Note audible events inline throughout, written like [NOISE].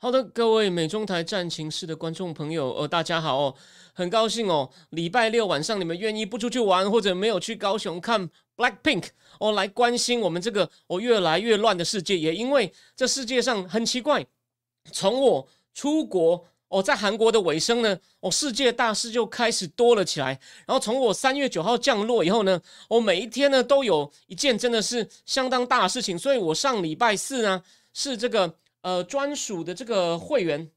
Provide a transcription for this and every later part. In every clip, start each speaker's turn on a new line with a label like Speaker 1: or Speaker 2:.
Speaker 1: 好的，各位美中台战情室的观众朋友，呃，大家好哦，很高兴哦，礼拜六晚上你们愿意不出去玩，或者没有去高雄看 Black Pink 哦，来关心我们这个哦越来越乱的世界，也因为这世界上很奇怪，从我出国哦，在韩国的尾声呢，哦，世界大事就开始多了起来，然后从我三月九号降落以后呢，我每一天呢都有一件真的是相当大的事情，所以我上礼拜四呢是这个。呃，专属的这个会员，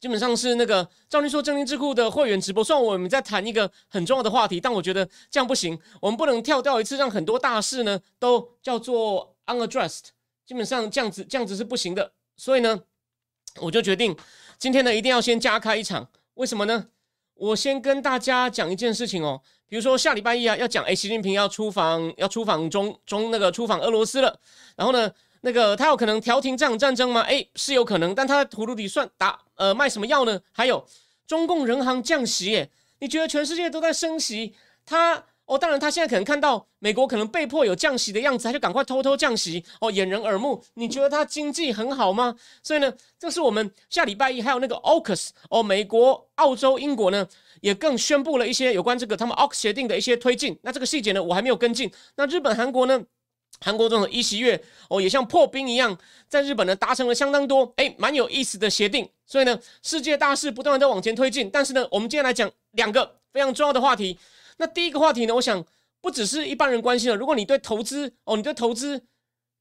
Speaker 1: 基本上是那个赵立说正经智库的会员直播。虽然我们在谈一个很重要的话题，但我觉得这样不行，我们不能跳掉一次，让很多大事呢都叫做 unaddressed。基本上这样子，这样子是不行的。所以呢，我就决定今天呢一定要先加开一场。为什么呢？我先跟大家讲一件事情哦，比如说下礼拜一啊，要讲哎，习近平要出访，要出访中中那个出访俄罗斯了，然后呢？那个他有可能调停这场战争吗？哎，是有可能，但他在葫芦里算打呃卖什么药呢？还有中共人行降息，耶，你觉得全世界都在升息，他哦，当然他现在可能看到美国可能被迫有降息的样子，他就赶快偷偷降息哦，掩人耳目。你觉得他经济很好吗？所以呢，这是我们下礼拜一还有那个 AUKUS 哦，美国、澳洲、英国呢也更宣布了一些有关这个他们 AUKUS 协定的一些推进。那这个细节呢，我还没有跟进。那日本、韩国呢？韩国这种一席月哦，也像破冰一样，在日本呢达成了相当多哎，蛮有意思的协定。所以呢，世界大事不断的在往前推进。但是呢，我们今天来讲两个非常重要的话题。那第一个话题呢，我想不只是一般人关心了。如果你对投资哦，你对投资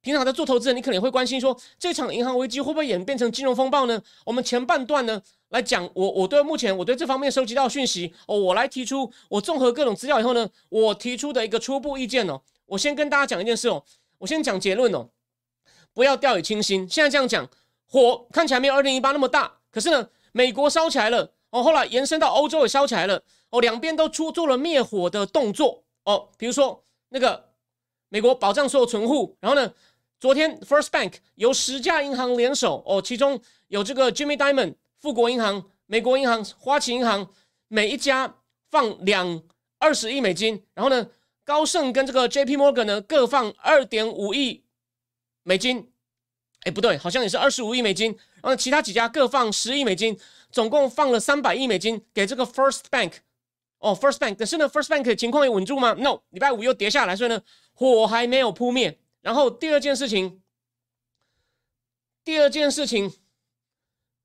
Speaker 1: 平常在做投资人，你可能会关心说，这场银行危机会不会演变成金融风暴呢？我们前半段呢来讲，我我对目前我对这方面收集到讯息哦，我来提出我综合各种资料以后呢，我提出的一个初步意见哦。我先跟大家讲一件事哦，我先讲结论哦，不要掉以轻心。现在这样讲，火看起来没有二零一八那么大，可是呢，美国烧起来了哦，后来延伸到欧洲也烧起来了哦，两边都出做了灭火的动作哦。比如说那个美国保障所有存户，然后呢，昨天 First Bank 由十家银行联手哦，其中有这个 Jimmy Diamond 富国银行、美国银行、花旗银行，每一家放两二十亿美金，然后呢。高盛跟这个 J P Morgan 呢，各放二点五亿美金，哎，不对，好像也是二十五亿美金。然后其他几家各放十亿美金，总共放了三百亿美金给这个 First Bank。哦，First Bank，可是呢，First Bank 的情况也稳住吗？No，礼拜五又跌下来，所以呢，火还没有扑灭。然后第二件事情，第二件事情，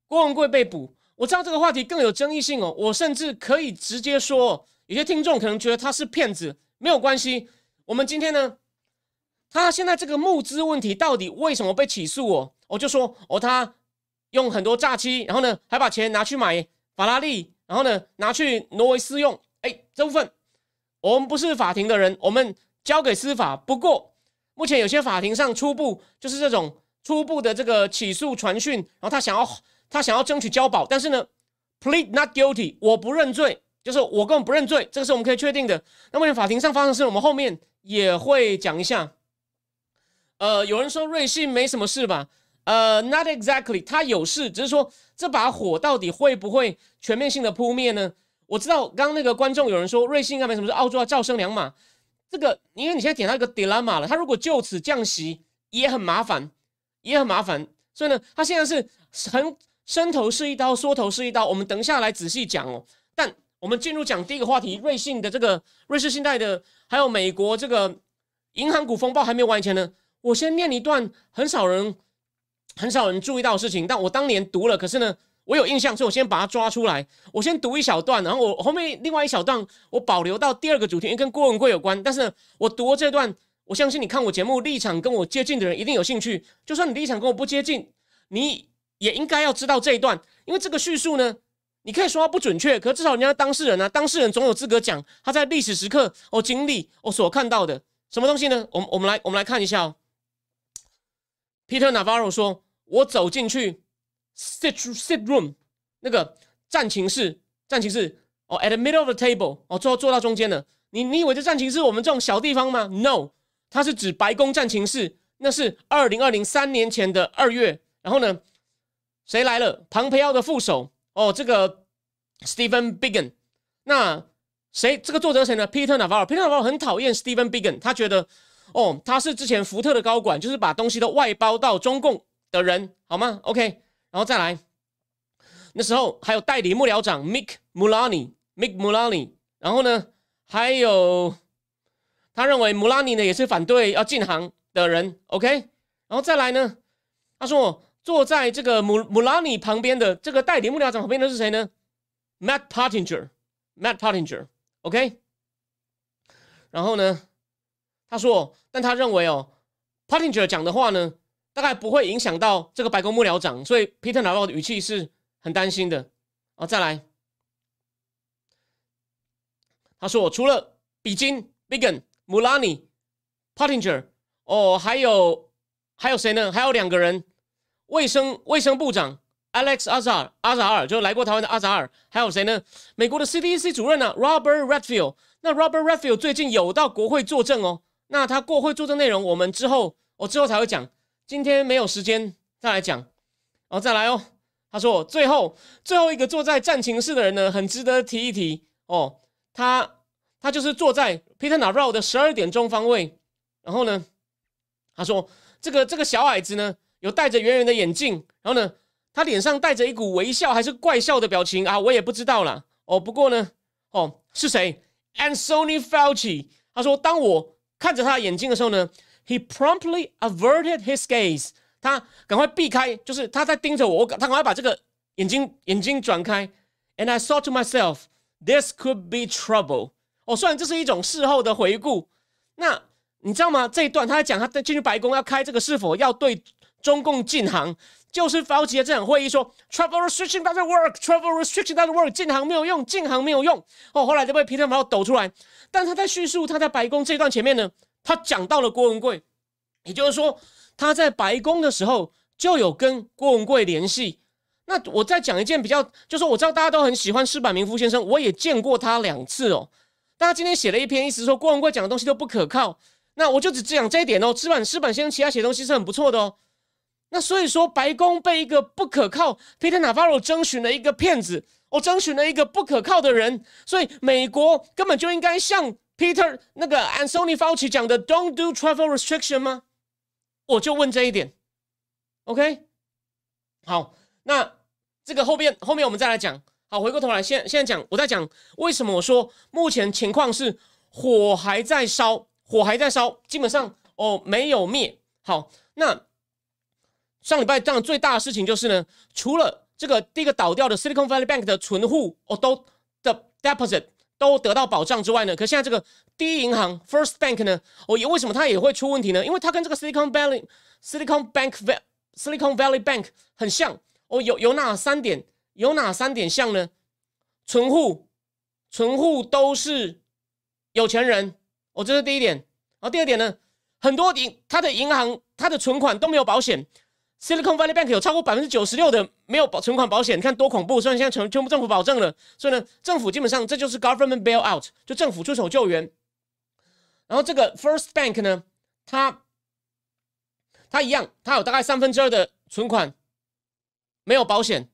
Speaker 1: 郭文贵被捕。我知道这个话题更有争议性哦，我甚至可以直接说，有些听众可能觉得他是骗子。没有关系，我们今天呢，他现在这个募资问题到底为什么被起诉？哦，我就说哦，他用很多诈欺，然后呢，还把钱拿去买法拉利，然后呢，拿去挪为私用。哎，这部分我们不是法庭的人，我们交给司法。不过目前有些法庭上初步就是这种初步的这个起诉传讯，然后他想要他想要争取交保，但是呢，plead not guilty，我不认罪。就是我根本不认罪，这个是我们可以确定的。那目前法庭上发生的事，我们后面也会讲一下。呃，有人说瑞信没什么事吧？呃，not exactly，他有事，只是说这把火到底会不会全面性的扑灭呢？我知道刚刚那个观众有人说瑞信应该没什么事，澳洲要照升两码，这个因为你现在点到一个 dilemma 了，他如果就此降息也很麻烦，也很麻烦，所以呢，他现在是很伸头是一刀，缩头是一刀，我们等一下来仔细讲哦。我们进入讲第一个话题，瑞信的这个瑞士信贷的，还有美国这个银行股风暴还没有完前呢。我先念一段很少人很少人注意到的事情，但我当年读了，可是呢，我有印象，所以我先把它抓出来。我先读一小段，然后我后面另外一小段我保留到第二个主题，因为跟郭文贵有关。但是呢，我读这段，我相信你看我节目立场跟我接近的人一定有兴趣。就算你立场跟我不接近，你也应该要知道这一段，因为这个叙述呢。你可以说他不准确，可至少人家当事人呢，当事人总有资格讲他在历史时刻哦经历哦所看到的什么东西呢？我们我们来我们来看一下哦。Peter Navarro 说：“我走进去 sit sit room 那个战情室，战情室哦，at the middle of the table 哦，坐坐到中间的。你你以为这战情室我们这种小地方吗？No，它是指白宫战情室，那是二零二零三年前的二月。然后呢，谁来了？庞培奥的副手哦，这个 Stephen Biggan。那谁？这个作者谁呢？Peter Navarro。Peter Navarro 很讨厌 Stephen Biggan，他觉得哦，他是之前福特的高管，就是把东西都外包到中共的人，好吗？OK，然后再来，那时候还有代理幕僚长 Mick Mulani，Mick Mulani，然后呢，还有他认为 Mulani 呢也是反对要进航的人，OK，然后再来呢，他说坐在这个 Mul Mulani 旁边的这个代理幕僚长旁边的是谁呢？Matt Pottinger，Matt Pottinger，OK，然后呢，他说，但他认为哦，Pottinger 讲的话呢。大概不会影响到这个白宫幕僚长，所以 Peter n a r o 的语气是很担心的。哦，再来，他说除了比金、Biggan、Mulani、Pottinger，哦，还有还有谁呢？还有两个人，卫生卫生部长 Alex 阿扎尔，阿扎尔就来过台湾的阿扎尔，还有谁呢？美国的 CDC 主任呢？Robert Redfield。那 Robert Redfield 最近有到国会作证哦。那他过会作证内容，我们之后我之后才会讲。今天没有时间再来讲，哦，再来哦。他说最后最后一个坐在战情室的人呢，很值得提一提哦。他他就是坐在 Peter Navarro 的十二点钟方位。然后呢，他说这个这个小矮子呢，有戴着圆圆的眼镜。然后呢，他脸上带着一股微笑还是怪笑的表情啊，我也不知道了。哦，不过呢，哦，是谁？Anthony Fauci。他说，当我看着他的眼睛的时候呢。He promptly averted his gaze。他赶快避开，就是他在盯着我，我他赶快把这个眼睛眼睛转开。And I thought to myself, this could be trouble。哦，虽然这是一种事后的回顾，那你知道吗？这一段他在讲他在进去白宫要开这个是否要对中共禁航，就是发起的这场会议说 travel restriction doesn't work，travel restriction doesn't work，禁航没有用，禁航没有用。哦，后来就被皮特毛抖出来，但他在叙述他在白宫这段前面呢。他讲到了郭文贵，也就是说他在白宫的时候就有跟郭文贵联系。那我再讲一件比较，就是我知道大家都很喜欢施柏明夫先生，我也见过他两次哦。大家今天写了一篇，意思说郭文贵讲的东西都不可靠。那我就只讲这一点哦。施柏施柏先生其他写东西是很不错的哦。那所以说白宫被一个不可靠 Peter Navarro 征询了一个骗子，我征询了一个不可靠的人，所以美国根本就应该像。Peter 那个 Anthony Fauci 讲的 "Don't do travel restriction" 吗？我就问这一点。OK，好，那这个后边后面我们再来讲。好，回过头来，现现在讲，我在讲为什么我说目前情况是火还在烧，火还在烧，基本上哦没有灭。好，那上礼拜这样最大的事情就是呢，除了这个第一个倒掉的 Silicon Valley Bank 的存户哦都的 deposit。都得到保障之外呢，可现在这个第一银行 First Bank 呢，哦，也为什么它也会出问题呢？因为它跟这个 Silicon Valley Silicon Bank Silicon Valley Bank 很像哦，有有哪三点？有哪三点像呢？存户存户都是有钱人哦，这是第一点。然后第二点呢，很多银它的银行它的存款都没有保险。Silicon Valley Bank 有超过百分之九十六的没有保存款保险，你看多恐怖！虽然现在全全部政府保证了，所以呢，政府基本上这就是 government bailout，就政府出手救援。然后这个 First Bank 呢，它它一样，它有大概三分之二的存款没有保险。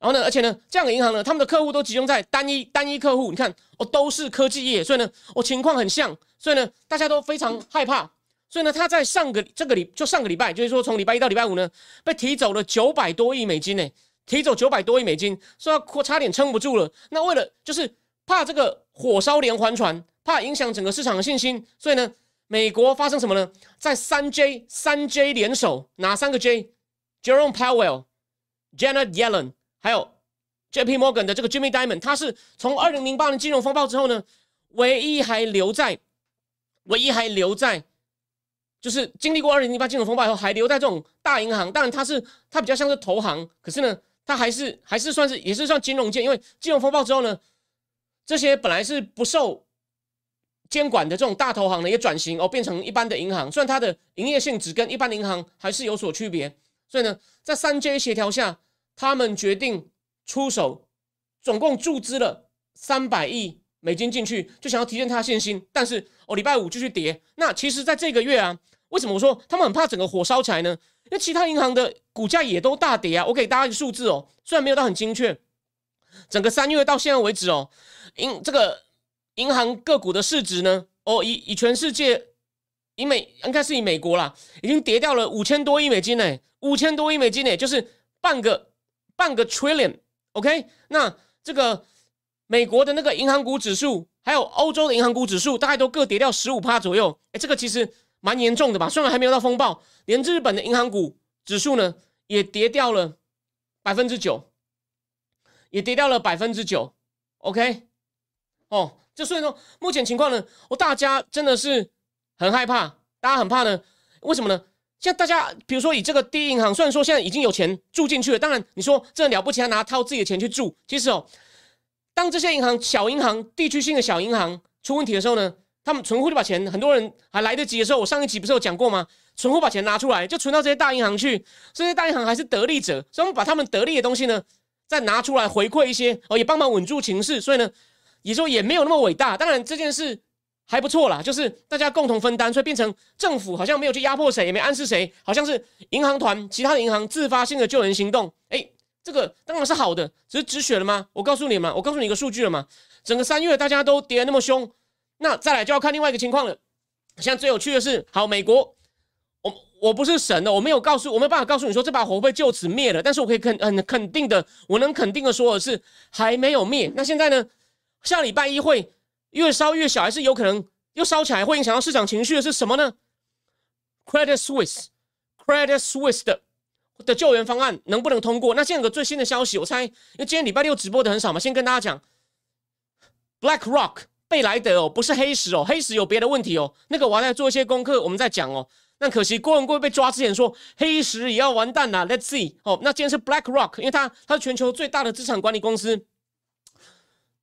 Speaker 1: 然后呢，而且呢，这样的银行呢，他们的客户都集中在单一单一客户，你看哦，都是科技业，所以呢，哦情况很像，所以呢，大家都非常害怕。所以呢，他在上个这个礼就上个礼拜，就是说从礼拜一到礼拜五呢，被提走了九百多亿美金呢，提走九百多亿美金，说要差点撑不住了。那为了就是怕这个火烧连环船，怕影响整个市场的信心，所以呢，美国发生什么呢？在三 J 三 J 联手，哪三个 J？Jerome Powell、Janet Yellen，还有 J.P. Morgan 的这个 Jimmy Diamond，他是从二零零八年金融风暴之后呢，唯一还留在，唯一还留在。就是经历过二零零八金融风暴以后，还留在这种大银行，当然它是它比较像是投行，可是呢，它还是还是算是也是算金融界，因为金融风暴之后呢，这些本来是不受监管的这种大投行呢，也转型哦，变成一般的银行，虽然它的营业性质跟一般银行还是有所区别，所以呢，在三 J 协调下，他们决定出手，总共注资了三百亿美金进去，就想要提振他的信心。但是哦，礼拜五继续跌。那其实，在这个月啊，为什么我说他们很怕整个火烧起来呢？因为其他银行的股价也都大跌啊。我给大家一个数字哦，虽然没有到很精确，整个三月到现在为止哦，银这个银行个股的市值呢，哦，以以全世界。以美应该是以美国啦，已经跌掉了五千多亿美金呢，五千多亿美金呢，就是半个半个 trillion，OK？那这个美国的那个银行股指数，还有欧洲的银行股指数，大概都各跌掉十五趴左右。哎，这个其实蛮严重的吧？虽然还没有到风暴，连日本的银行股指数呢，也跌掉了百分之九，也跌掉了百分之九，OK？哦，就所以说目前情况呢，我大家真的是。很害怕，大家很怕呢？为什么呢？现在大家，比如说以这个第一银行，虽然说现在已经有钱注进去了，当然你说这了不起，他拿掏自己的钱去注。其实哦，当这些银行、小银行、地区性的小银行出问题的时候呢，他们存户就把钱，很多人还来得及的时候，我上一集不是有讲过吗？存户把钱拿出来，就存到这些大银行去，这些大银行还是得利者，所以我们把他们得利的东西呢，再拿出来回馈一些哦，也帮忙稳住情势，所以呢，也说也没有那么伟大。当然这件事。还不错啦，就是大家共同分担，所以变成政府好像没有去压迫谁，也没暗示谁，好像是银行团其他的银行自发性的救援行动。哎，这个当然是好的，只是止血了吗？我告诉你嘛，我告诉你一个数据了嘛，整个三月大家都跌那么凶，那再来就要看另外一个情况了。现在最有趣的是，好，美国，我我不是神的，我没有告诉，我没有办法告诉你说这把火会就此灭了，但是我可以肯很肯定的，我能肯定的说的是还没有灭。那现在呢，下礼拜一会。越烧越小，还是有可能又烧起来，会影响到市场情绪的是什么呢？Credit Suisse，Credit Suisse 的的救援方案能不能通过？那现在有个最新的消息，我猜，因为今天礼拜六直播的很少嘛，先跟大家讲，BlackRock 贝莱德哦，不是黑石哦，黑石有别的问题哦，那个我要再做一些功课，我们再讲哦。那可惜郭文贵被抓之前说黑石也要完蛋了，Let's see 哦。那今天是 BlackRock，因为他他是全球最大的资产管理公司，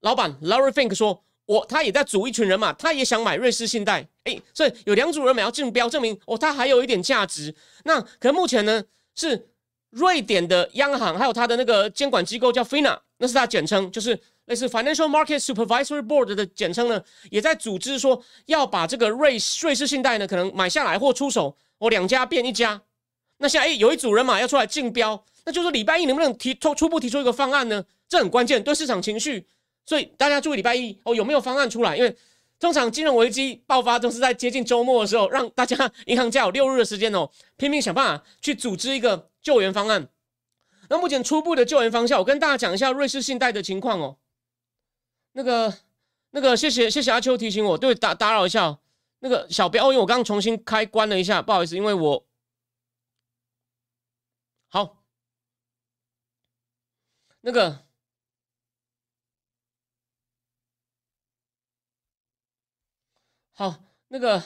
Speaker 1: 老板 Larry Fink 说。我他也在组一群人嘛，他也想买瑞士信贷，哎，所以有两组人买要竞标，证明哦，他还有一点价值。那可能目前呢是瑞典的央行，还有它的那个监管机构叫 FINA，那是它简称，就是类似 Financial Market Supervisory Board 的简称呢，也在组织说要把这个瑞瑞士信贷呢可能买下来或出手，哦，两家变一家。那现在哎，有一组人嘛要出来竞标，那就是礼拜一能不能提初初步提出一个方案呢？这很关键，对市场情绪。所以大家注意礼拜一哦，有没有方案出来？因为通常金融危机爆发都是在接近周末的时候，让大家银行家有六日的时间哦，[LAUGHS] 拼命想办法去组织一个救援方案。那目前初步的救援方向，我跟大家讲一下瑞士信贷的情况哦。那个、那个，谢谢谢谢阿秋提醒我，对打打扰一下哦那个小标，因为我刚刚重新开关了一下，不好意思，因为我好那个。好，那个，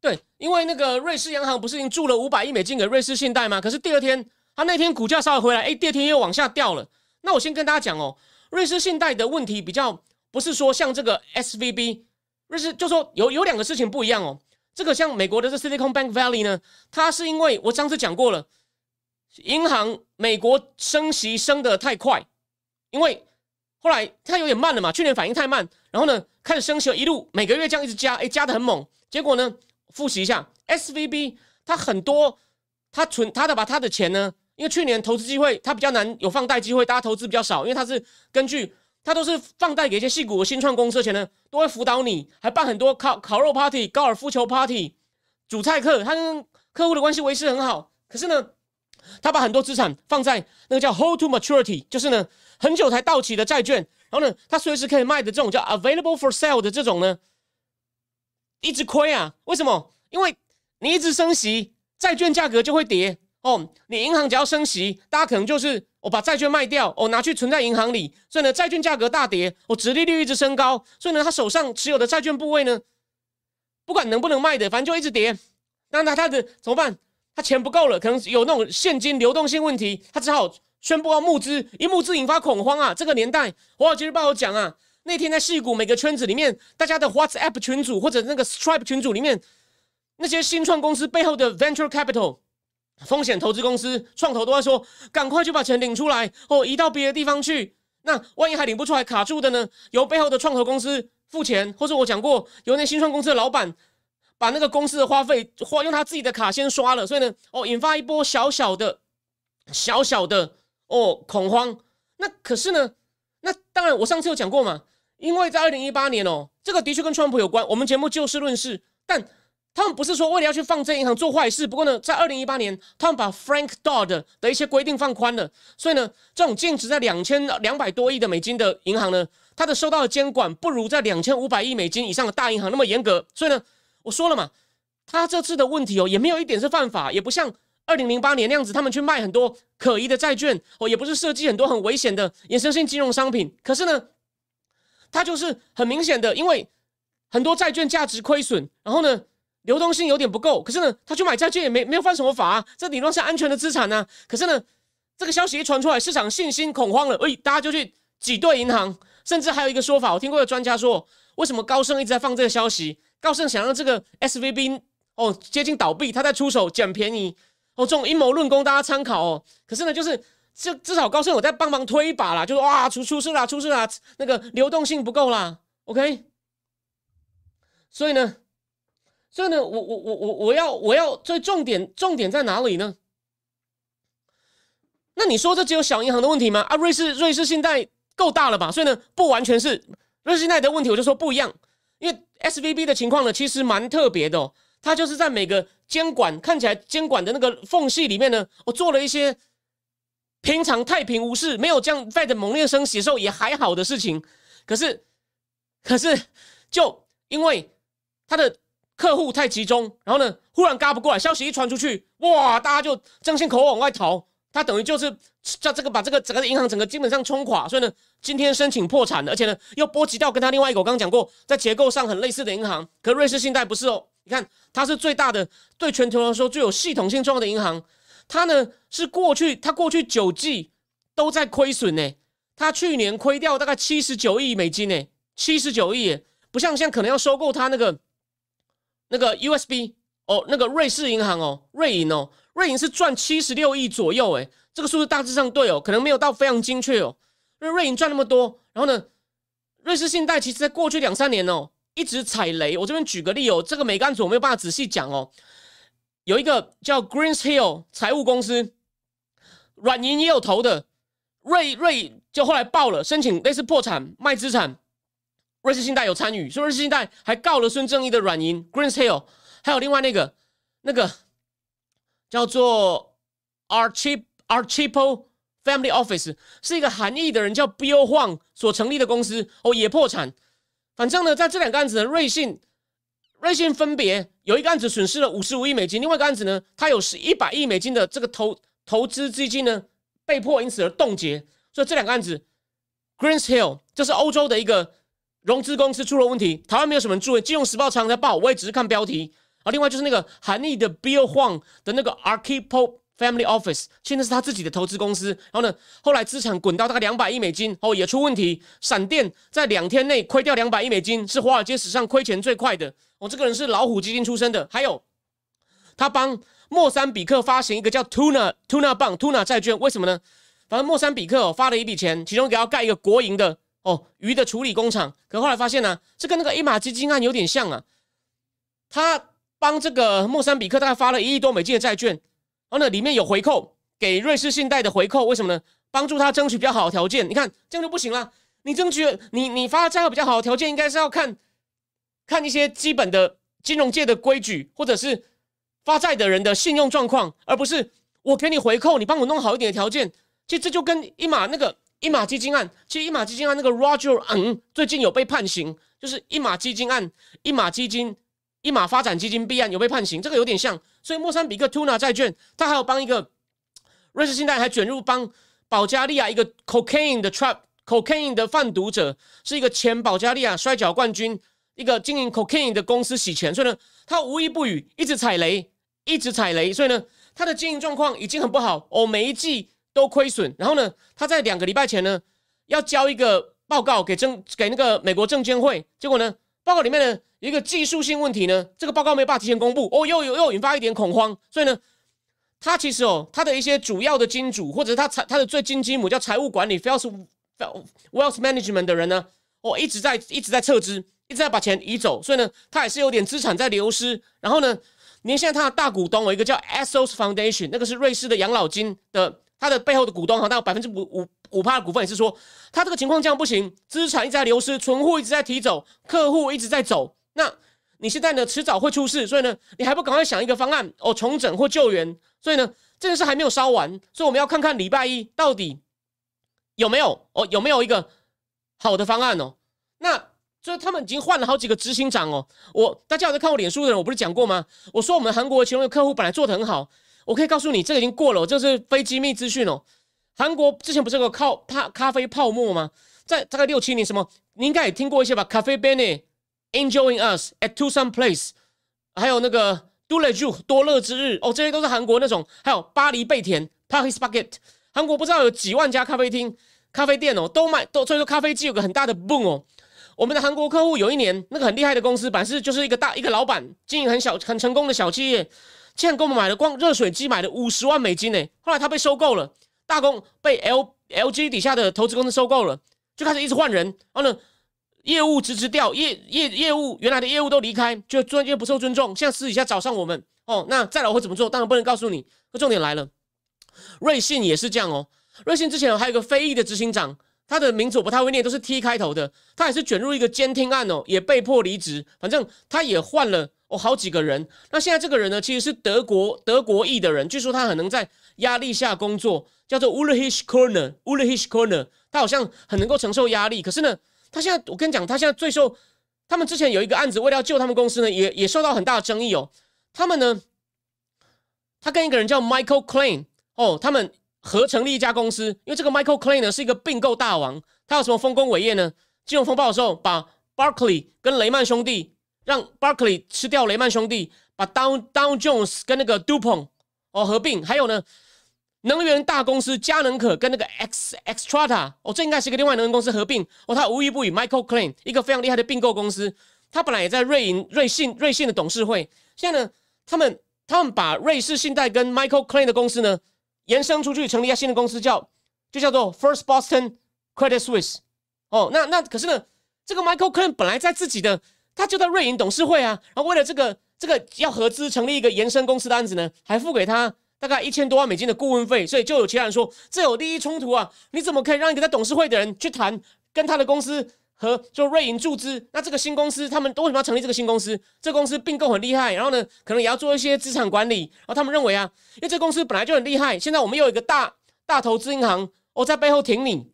Speaker 1: 对，因为那个瑞士央行不是已经注了五百亿美金给瑞士信贷吗？可是第二天，他那天股价稍微回来，哎，第二天又往下掉了。那我先跟大家讲哦，瑞士信贷的问题比较不是说像这个 S V B，瑞士就说有有两个事情不一样哦。这个像美国的这 Silicon Bank Valley 呢，它是因为我上次讲过了，银行美国升息升得太快，因为。后来它有点慢了嘛，去年反应太慢，然后呢开始升息，一路每个月这样一直加，哎加的很猛。结果呢复习一下，S V B 它很多，它存它的把它的钱呢，因为去年投资机会它比较难有放贷机会，大家投资比较少，因为它是根据它都是放贷给一些细股新创公司的钱呢，都会辅导你，还办很多烤烤肉 party、高尔夫球 party、主菜客，它跟客户的关系维持很好。可是呢，他把很多资产放在那个叫 hold to maturity，就是呢。很久才到期的债券，然后呢，他随时可以卖的这种叫 available for sale 的这种呢，一直亏啊？为什么？因为你一直升息，债券价格就会跌哦。你银行只要升息，大家可能就是我把债券卖掉，我拿去存在银行里，所以呢，债券价格大跌，我殖利率一直升高，所以呢，他手上持有的债券部位呢，不管能不能卖的，反正就一直跌。那那他的怎么办？他钱不够了，可能有那种现金流动性问题，他只好。宣布要募资，一募资引发恐慌啊！这个年代，华尔街日报有讲啊，那天在戏谷每个圈子里面，大家的 WhatsApp 群组或者那个 Stripe 群组里面，那些新创公司背后的 Venture Capital 风险投资公司、创投都在说，赶快就把钱领出来哦，移到别的地方去。那万一还领不出来，卡住的呢？由背后的创投公司付钱，或者我讲过，由那新创公司的老板把那个公司的花费花用他自己的卡先刷了，所以呢，哦，引发一波小小的、小小的哦恐慌。那可是呢，那当然我上次有讲过嘛，因为在二零一八年哦，这个的确跟川普有关。我们节目就事论事，但。他们不是说为了要去放这银行做坏事，不过呢，在二零一八年，他们把 Frank Dodd 的一些规定放宽了，所以呢，这种净值在两千两百多亿的美金的银行呢，它的受到的监管不如在两千五百亿美金以上的大银行那么严格。所以呢，我说了嘛，他这次的问题哦，也没有一点是犯法，也不像二零零八年那样子，他们去卖很多可疑的债券哦，也不是设计很多很危险的衍生性金融商品。可是呢，他就是很明显的，因为很多债券价值亏损，然后呢。流动性有点不够，可是呢，他去买债券也没没有犯什么法啊，这理论上安全的资产呢。可是呢，这个消息一传出来，市场信心恐慌了，哎，大家就去挤兑银行，甚至还有一个说法，我听过有专家说，为什么高盛一直在放这个消息？高盛想让这个 S V B 哦接近倒闭，他在出手捡便宜哦，这种阴谋论供大家参考哦。可是呢，就是至至少高盛有在帮忙推一把啦，就是哇出出事啦，出事啦，那个流动性不够啦，OK，所以呢。所以呢，我我我我我要我要最重点重点在哪里呢？那你说这只有小银行的问题吗？啊，瑞士瑞士信贷够大了吧？所以呢，不完全是瑞士信贷的问题，我就说不一样。因为 S V B 的情况呢，其实蛮特别的哦。它就是在每个监管看起来监管的那个缝隙里面呢，我做了一些平常太平无事、没有这样 Fed 猛烈升息时候也还好的事情。可是，可是就因为它的。客户太集中，然后呢，忽然嘎不过来，消息一传出去，哇，大家就争先恐后往外逃。他等于就是叫这个把这个整个银行整个基本上冲垮，所以呢，今天申请破产的，而且呢，又波及到跟他另外一个我刚刚讲过，在结构上很类似的银行。可瑞士信贷不是哦，你看它是最大的，对全球来说最有系统性重要的银行。它呢是过去它过去九季都在亏损呢，它去年亏掉大概七十九亿美金呢，七十九亿，不像现在可能要收购它那个。那个 USB 哦，那个瑞士银行哦，瑞银哦，瑞银是赚七十六亿左右，诶，这个数字大致上对哦，可能没有到非常精确哦。因为瑞银赚那么多，然后呢，瑞士信贷其实在过去两三年哦，一直踩雷。我这边举个例哦，这个每个案子我没有办法仔细讲哦。有一个叫 Greenshill 财务公司，软银也有投的，瑞瑞就后来爆了，申请类似破产卖资产。瑞士信贷有参与，所以瑞士信贷还告了孙正义的软银 Greenshill，还有另外那个那个叫做 Archip Archipel Family Office，是一个韩裔的人叫 Bill Huang 所成立的公司哦，也破产。反正呢，在这两个案子的瑞信瑞信分别有一个案子损失了五十五亿美金，另外一个案子呢，它有是一百亿美金的这个投投资基金呢被迫因此而冻结。所以这两个案子 Greenshill 这是欧洲的一个。融资公司出了问题，台湾没有什么人注意，金融时报常常在报，我也只是看标题。另外就是那个韩裔的 Bill Huang 的那个 Archipel Family Office，现在是他自己的投资公司。然后呢，后来资产滚到大概两百亿美金，哦，也出问题。闪电在两天内亏掉两百亿美金，是华尔街史上亏钱最快的。哦，这个人是老虎基金出身的。还有，他帮莫桑比克发行一个叫 Tuna Tuna 棒 Tuna 债券，为什么呢？反正莫桑比克发了一笔钱，其中给要盖一个国营的。哦，鱼的处理工厂，可后来发现呢，这跟那个伊马基金案有点像啊。他帮这个莫桑比克大概发了一亿多美金的债券，然后呢，里面有回扣给瑞士信贷的回扣，为什么呢？帮助他争取比较好的条件。你看这样就不行了，你争取你你发债比较好的条件，应该是要看看一些基本的金融界的规矩，或者是发债的人的信用状况，而不是我给你回扣，你帮我弄好一点的条件。其实这就跟一马那个。一马基金案，其实一马基金案那个 Roger 嗯，最近有被判刑，就是一马基金案、一马基金、一马发展基金 B 案有被判刑，这个有点像。所以莫桑比克 Tuna 债券，他还有帮一个瑞士信贷还卷入帮保加利亚一个 Cocaine 的 Trap Cocaine 的贩毒者，是一个前保加利亚摔跤冠军，一个经营 Cocaine 的公司洗钱，所以呢，他无一不语，一直踩雷，一直踩雷，所以呢，他的经营状况已经很不好哦，每一季。都亏损，然后呢，他在两个礼拜前呢，要交一个报告给证给那个美国证监会，结果呢，报告里面呢一个技术性问题呢，这个报告没办法提前公布，哦，又又又引发一点恐慌，所以呢，他其实哦，他的一些主要的金主，或者是他财他的最金金母叫财务管理 （wealth wealth management） 的人呢，哦，一直在一直在撤资，一直在把钱移走，所以呢，他也是有点资产在流失。然后呢，您现在他的大股东有一个叫 Assos Foundation，那个是瑞士的养老金的，他的背后的股东好像百分之五五五趴的股份，也是说他这个情况这样不行，资产一直在流失，存户一直在提走，客户一直在走，那。你现在呢，迟早会出事，所以呢，你还不赶快想一个方案哦，重整或救援。所以呢，这件事还没有烧完，所以我们要看看礼拜一到底有没有哦，有没有一个好的方案哦。那就他们已经换了好几个执行长哦。我大家有在看我脸书的人，我不是讲过吗？我说我们韩国其中一个客户本来做的很好，我可以告诉你，这个已经过了，这是非机密资讯哦。韩国之前不是有个靠泡咖啡泡沫吗？在大概六七年，什么你应该也听过一些吧？咖啡 b e n。Enjoying us at Tucson Place，还有那个 Do Le Ju 多乐之日哦，这些都是韩国那种，还有巴黎贝甜 Paris Bucket，韩国不知道有几万家咖啡厅、咖啡店哦，都卖都，所以说咖啡机有个很大的 boom 哦。我们的韩国客户有一年那个很厉害的公司，本是就是一个大一个老板经营很小很成功的小企业，竟然给我们买了光热水机买了五十万美金呢。后来他被收购了，大公被 L LG 底下的投资公司收购了，就开始一直换人，然后呢。业务直直掉，业业业务原来的业务都离开，就专业不受尊重。现在私底下找上我们哦，那再来我会怎么做？当然不能告诉你。那重点来了，瑞信也是这样哦。瑞信之前还有个非裔的执行长，他的名字我不太会念，都是 T 开头的。他也是卷入一个监听案哦，也被迫离职。反正他也换了哦好几个人。那现在这个人呢，其实是德国德国裔的人，据说他很能在压力下工作，叫做 Ulrich Corner，Ulrich Corner，他好像很能够承受压力。可是呢。他现在，我跟你讲，他现在最受他们之前有一个案子，为了要救他们公司呢，也也受到很大的争议哦。他们呢，他跟一个人叫 Michael Klein 哦，他们合成立一家公司，因为这个 Michael Klein 呢是一个并购大王，他有什么丰功伟业呢？金融风暴的时候，把 Barkley 跟雷曼兄弟让 Barkley 吃掉雷曼兄弟，把 Down Down Jones 跟那个 Dupont 哦合并，还有呢。能源大公司佳能可跟那个 X Xtrata 哦，这应该是一个另外能源公司合并哦。他无一不与 Michael Klein 一个非常厉害的并购公司，他本来也在瑞银、瑞信、瑞信的董事会。现在呢，他们他们把瑞士信贷跟 Michael Klein 的公司呢延伸出去，成立一家新的公司，叫就叫做 First Boston Credit Suisse。哦，那那可是呢，这个 Michael Klein 本来在自己的他就在瑞银董事会啊，然后为了这个这个要合资成立一个延伸公司的案子呢，还付给他。大概一千多万美金的顾问费，所以就有其他人说这有利益冲突啊！你怎么可以让一个在董事会的人去谈跟他的公司和就瑞银注资？那这个新公司他们都为什么要成立这个新公司？这公司并购很厉害，然后呢，可能也要做一些资产管理。然后他们认为啊，因为这公司本来就很厉害，现在我们又有一个大大投资银行哦在背后挺你，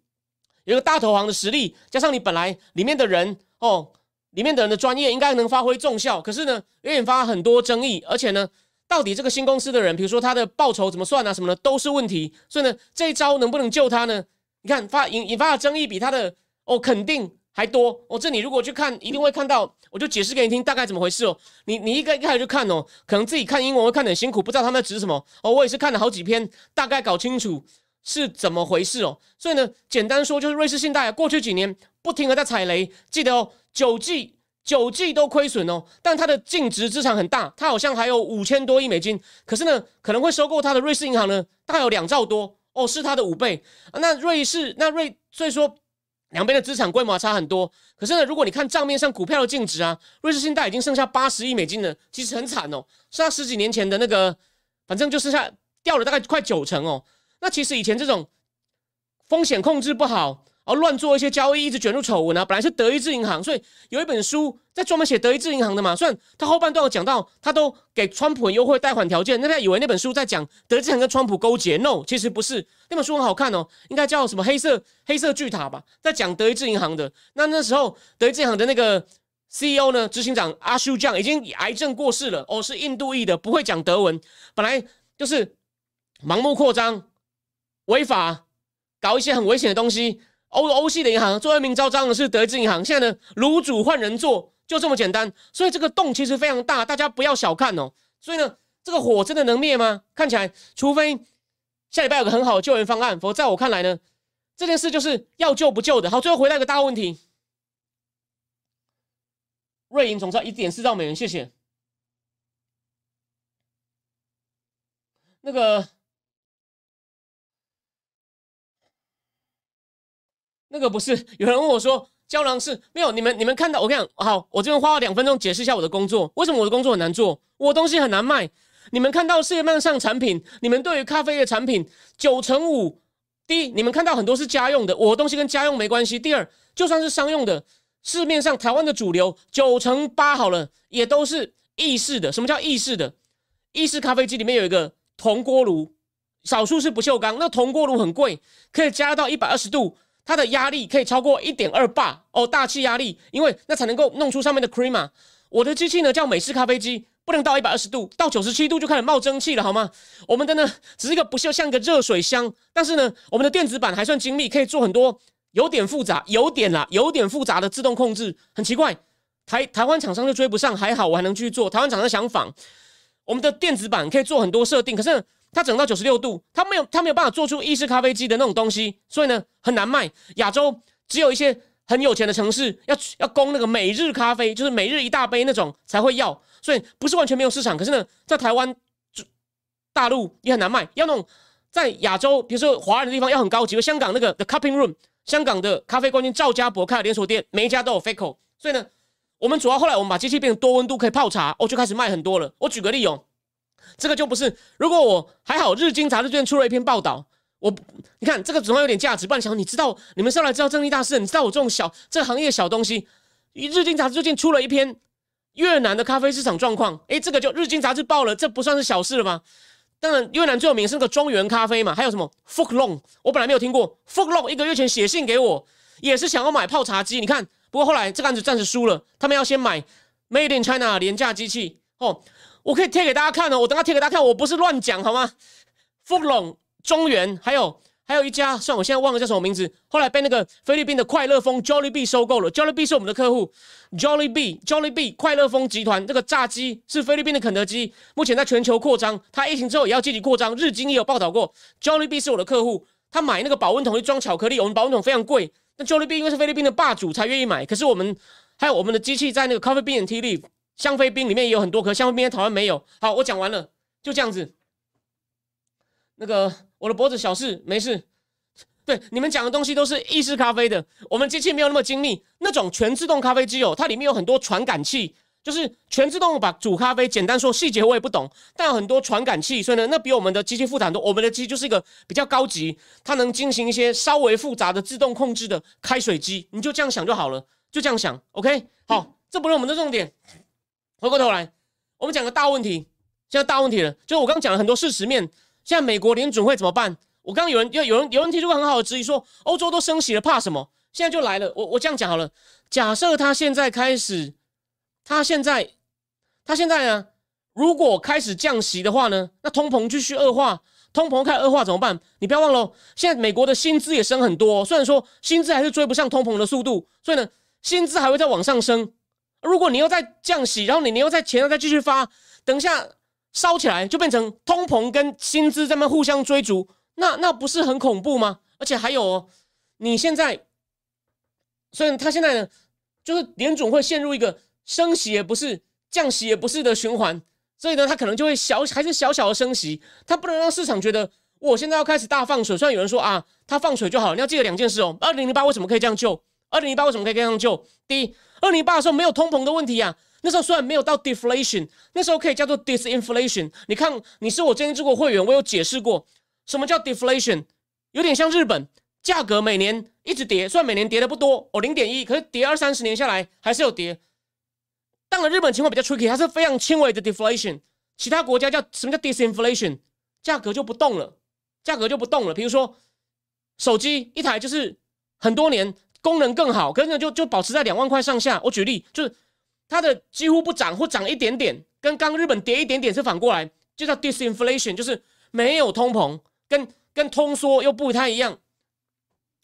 Speaker 1: 有一个大投行的实力，加上你本来里面的人哦，里面的人的专业应该能发挥重效。可是呢，引发很多争议，而且呢。到底这个新公司的人，比如说他的报酬怎么算啊，什么的都是问题。所以呢，这一招能不能救他呢？你看发引引发的争议比他的哦肯定还多哦。这你如果去看，一定会看到，我就解释给你听大概怎么回事哦。你你一个一开始就看哦，可能自己看英文会看得很辛苦，不知道他们在指什么哦。我也是看了好几篇，大概搞清楚是怎么回事哦。所以呢，简单说就是瑞士信贷过去几年不停的在踩雷，记得哦，九季。九季都亏损哦，但它的净值资产很大，它好像还有五千多亿美金。可是呢，可能会收购它的瑞士银行呢，大概有两兆多哦，是它的五倍。那瑞士那瑞，所以说两边的资产规模差很多。可是呢，如果你看账面上股票的净值啊，瑞士信贷已经剩下八十亿美金了，其实很惨哦，是它十几年前的那个，反正就剩下掉了大概快九成哦。那其实以前这种风险控制不好。而乱做一些交易，一直卷入丑闻啊！本来是德意志银行，所以有一本书在专门写德意志银行的嘛。虽然他后半段有讲到，他都给川普优惠贷款条件，那他以为那本书在讲德意志银行跟川普勾结，no，其实不是。那本书很好看哦，应该叫什么黑色黑色巨塔吧，在讲德意志银行的。那那时候德意志银行的那个 CEO 呢，执行长阿修酱已经癌症过世了哦，是印度裔的，不会讲德文，本来就是盲目扩张、违法，搞一些很危险的东西。欧欧系的银行最恶名昭彰的是德意志银行，现在呢卤煮换人做，就这么简单。所以这个洞其实非常大，大家不要小看哦。所以呢，这个火真的能灭吗？看起来，除非下礼拜有个很好的救援方案，否则在我看来呢，这件事就是要救不救的。好，最后回到一个大问题：瑞银总值一点四兆美元，谢谢。那个那个不是 [LAUGHS] 有人问我说，胶囊是没有？你们你们看到我跟你讲，好，我这边花了两分钟解释一下我的工作，为什么我的工作很难做？我东西很难卖。你们看到世界面上产品，你们对于咖啡的产品九成五，第一，你们看到很多是家用的，我的东西跟家用没关系。第二，就算是商用的，市面上台湾的主流九成八好了，也都是意式的。什么叫意式的？意式咖啡机里面有一个铜锅炉，少数是不锈钢。那铜锅炉很贵，可以加到一百二十度，它的压力可以超过一点二巴哦，大气压力，因为那才能够弄出上面的 cream 我的机器呢叫美式咖啡机。不能到一百二十度，到九十七度就开始冒蒸汽了，好吗？我们的呢，只是一个不锈像个热水箱，但是呢，我们的电子板还算精密，可以做很多有点复杂、有点啦、有点复杂的自动控制。很奇怪，台台湾厂商就追不上，还好我还能继续做。台湾厂商想仿，我们的电子板可以做很多设定，可是它整到九十六度，它没有，它没有办法做出意式咖啡机的那种东西，所以呢，很难卖。亚洲只有一些很有钱的城市要要供那个每日咖啡，就是每日一大杯那种才会要。所以不是完全没有市场，可是呢，在台湾、大陆也很难卖。要那种在亚洲，比如说华人的地方，要很高级。香港那个 The Cupping Room，香港的咖啡冠军赵家博开的连锁店，每一家都有 Faco。所以呢，我们主要后来我们把机器变成多温度可以泡茶，我就开始卖很多了。我举个例哦，这个就不是。如果我还好，日经杂志最近出了一篇报道，我你看这个总要有点价值。不然想，你知道你们上来知道正义大师，你知道我这种小这个行业小东西，日经杂志最近出了一篇。越南的咖啡市场状况，诶，这个就日经杂志报了，这不算是小事了吗？当然，越南最有名是那个庄园咖啡嘛，还有什么 Fuk Long，我本来没有听过 Fuk Long，一个月前写信给我，也是想要买泡茶机。你看，不过后来这个案子暂时输了，他们要先买 Made in China 廉价机器哦。我可以贴给大家看哦，我等下贴给大家看，我不是乱讲好吗富隆中原还有。还有一家，算我现在忘了叫什么名字。后来被那个菲律宾的快乐风 Jollibee 收购了。Jollibee 是我们的客户，Jollibee，Jollibee 快乐风集团这个炸鸡是菲律宾的肯德基，目前在全球扩张。它疫情之后也要积极扩张。日经也有报道过，Jollibee 是我的客户。他买那个保温桶去装巧克力，我们保温桶非常贵。那 Jollibee 因为是菲律宾的霸主才愿意买。可是我们还有我们的机器在那个 Coffee Bean Tea Leaf 香妃冰里面也有很多颗，香妃冰在台湾没有。好，我讲完了，就这样子。那个我的脖子小事没事。对，你们讲的东西都是意式咖啡的，我们机器没有那么精密。那种全自动咖啡机哦，它里面有很多传感器，就是全自动把煮咖啡。简单说，细节我也不懂，但有很多传感器，所以呢，那比我们的机器复杂很多。我们的机就是一个比较高级，它能进行一些稍微复杂的自动控制的开水机。你就这样想就好了，就这样想。OK，好，这不是我们的重点。回过头来，我们讲个大问题。现在大问题了，就是我刚讲了很多事实面。现在美国联准会怎么办？我刚有人有有人有人提出很好的质疑，说欧洲都升息了，怕什么？现在就来了。我我这样讲好了，假设他现在开始，他现在他现在呢，如果开始降息的话呢，那通膨继续恶化，通膨开始恶化怎么办？你不要忘了，现在美国的薪资也升很多，虽然说薪资还是追不上通膨的速度，所以呢，薪资还会再往上升。如果你又在降息，然后你你又在钱又再继续发，等一下烧起来就变成通膨跟薪资在那互相追逐。那那不是很恐怖吗？而且还有，哦，你现在，所以他现在呢，就是联总会陷入一个升息也不是、降息也不是的循环，所以呢，他可能就会小还是小小的升息，他不能让市场觉得我现在要开始大放水。虽然有人说啊，他放水就好，你要记得两件事哦。二零零八为什么可以这样救？二零零八为什么可以这样救？第一，二零零八的时候没有通膨的问题啊，那时候虽然没有到 deflation，那时候可以叫做 disinflation。你看，你是我之前做过会员，我有解释过。什么叫 deflation？有点像日本，价格每年一直跌，虽然每年跌的不多哦，零点一，可是跌二三十年下来还是有跌。当然，日本情况比较 tricky，它是非常轻微的 deflation。其他国家叫什么叫 disinflation？价格就不动了，价格就不动了。比如说手机一台就是很多年功能更好，可是呢就就保持在两万块上下。我举例就是它的几乎不涨或涨一点点，跟刚日本跌一点点是反过来，就叫 disinflation，就是。没有通膨，跟跟通缩又不太一样。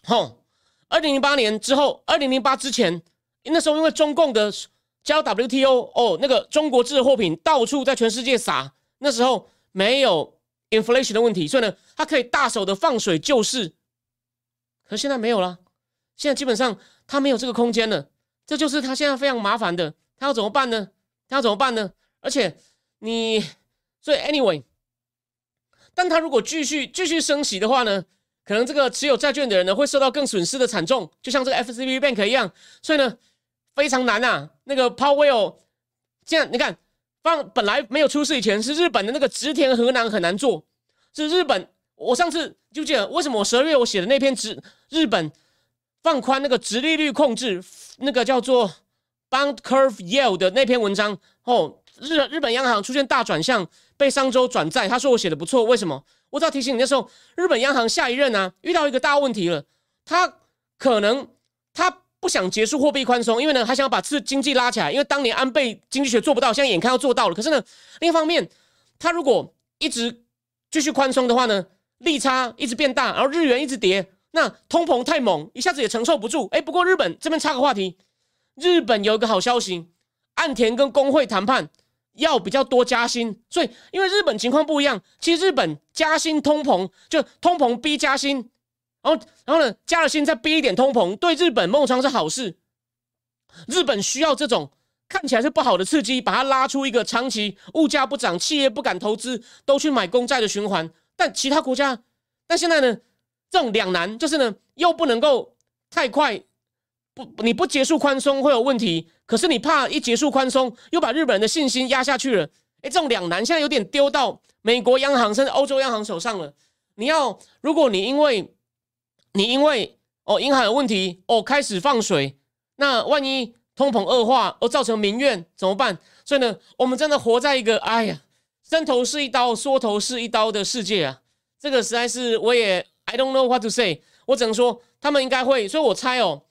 Speaker 1: 吼，二零零八年之后，二零零八之前，那时候因为中共的交 WTO，哦，那个中国制的货品到处在全世界撒，那时候没有 inflation 的问题，所以呢，它可以大手的放水救市。可现在没有了，现在基本上他没有这个空间了，这就是他现在非常麻烦的。他要怎么办呢？他要怎么办呢？而且你，所以 anyway。但他如果继续继续升息的话呢，可能这个持有债券的人呢会受到更损失的惨重，就像这个 F C B Bank 一样，所以呢非常难啊。那个 Powell 现在你看，放本来没有出事以前是日本的那个直田河南很难做，是日本。我上次就记得为什么我十二月我写的那篇直日本放宽那个直利率控制那个叫做 Bond Curve Yield 的那篇文章哦，日日本央行出现大转向，被商周转债。他说我写的不错，为什么？我只要提醒你，那时候日本央行下一任呢遇到一个大问题了，他可能他不想结束货币宽松，因为呢他想要把次经济拉起来，因为当年安倍经济学做不到，现在眼看要做到了。可是呢，另一方面，他如果一直继续宽松的话呢？利差一直变大，然后日元一直跌，那通膨太猛，一下子也承受不住。哎，不过日本这边插个话题，日本有一个好消息，岸田跟工会谈判要比较多加薪，所以因为日本情况不一样，其实日本加薪通膨就通膨逼加薪，然后然后呢加了薪再逼一点通膨，对日本梦昌是好事。日本需要这种看起来是不好的刺激，把它拉出一个长期物价不涨，企业不敢投资，都去买公债的循环。但其他国家，但现在呢，这种两难就是呢，又不能够太快，不，你不结束宽松会有问题，可是你怕一结束宽松，又把日本人的信心压下去了。哎，这种两难现在有点丢到美国央行甚至欧洲央行手上了。你要，如果你因为，你因为哦银行有问题哦开始放水，那万一通膨恶化而造成民怨怎么办？所以呢，我们真的活在一个哎呀。伸头是一刀，缩头是一刀的世界啊！这个实在是我也 I don't know what to say，我只能说他们应该会。所以我猜哦，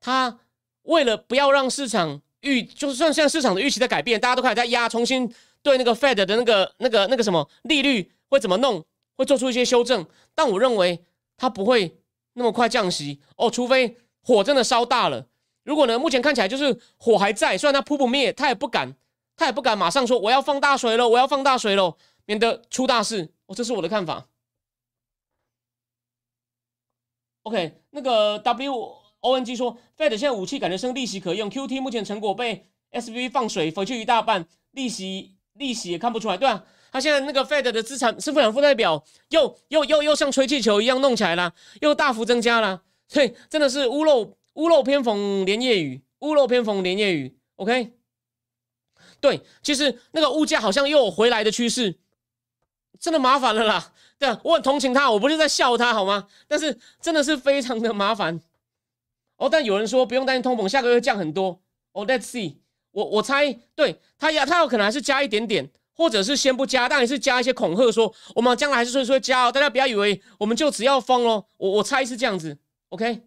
Speaker 1: 他为了不要让市场预，就算现在市场的预期在改变，大家都开始在压，重新对那个 Fed 的那个、那个、那个什么利率会怎么弄，会做出一些修正。但我认为他不会那么快降息哦，除非火真的烧大了。如果呢，目前看起来就是火还在，虽然它扑不灭，他也不敢。他也不敢马上说我要放大水了，我要放大水了，免得出大事。哦，这是我的看法。OK，那个 WONG 说，Fed 现在武器感觉剩利息可用，QT 目前成果被 SV 放水回去一大半，利息利息也看不出来。对啊，他现在那个 Fed 的资产资产负债表又又又又像吹气球一样弄起来了，又大幅增加了，所以真的是屋漏屋漏偏逢连夜雨，屋漏偏逢连夜雨。OK。对，其实那个物价好像又有回来的趋势，真的麻烦了啦。对啊，我很同情他，我不是在笑他好吗？但是真的是非常的麻烦。哦，但有人说不用担心通膨，下个月降很多。哦，Let's see，我我猜，对他呀，他有可能还是加一点点，或者是先不加，但也是加一些恐吓，说我们将来还是说说加哦，大家不要以为我们就只要疯咯。我我猜是这样子。OK。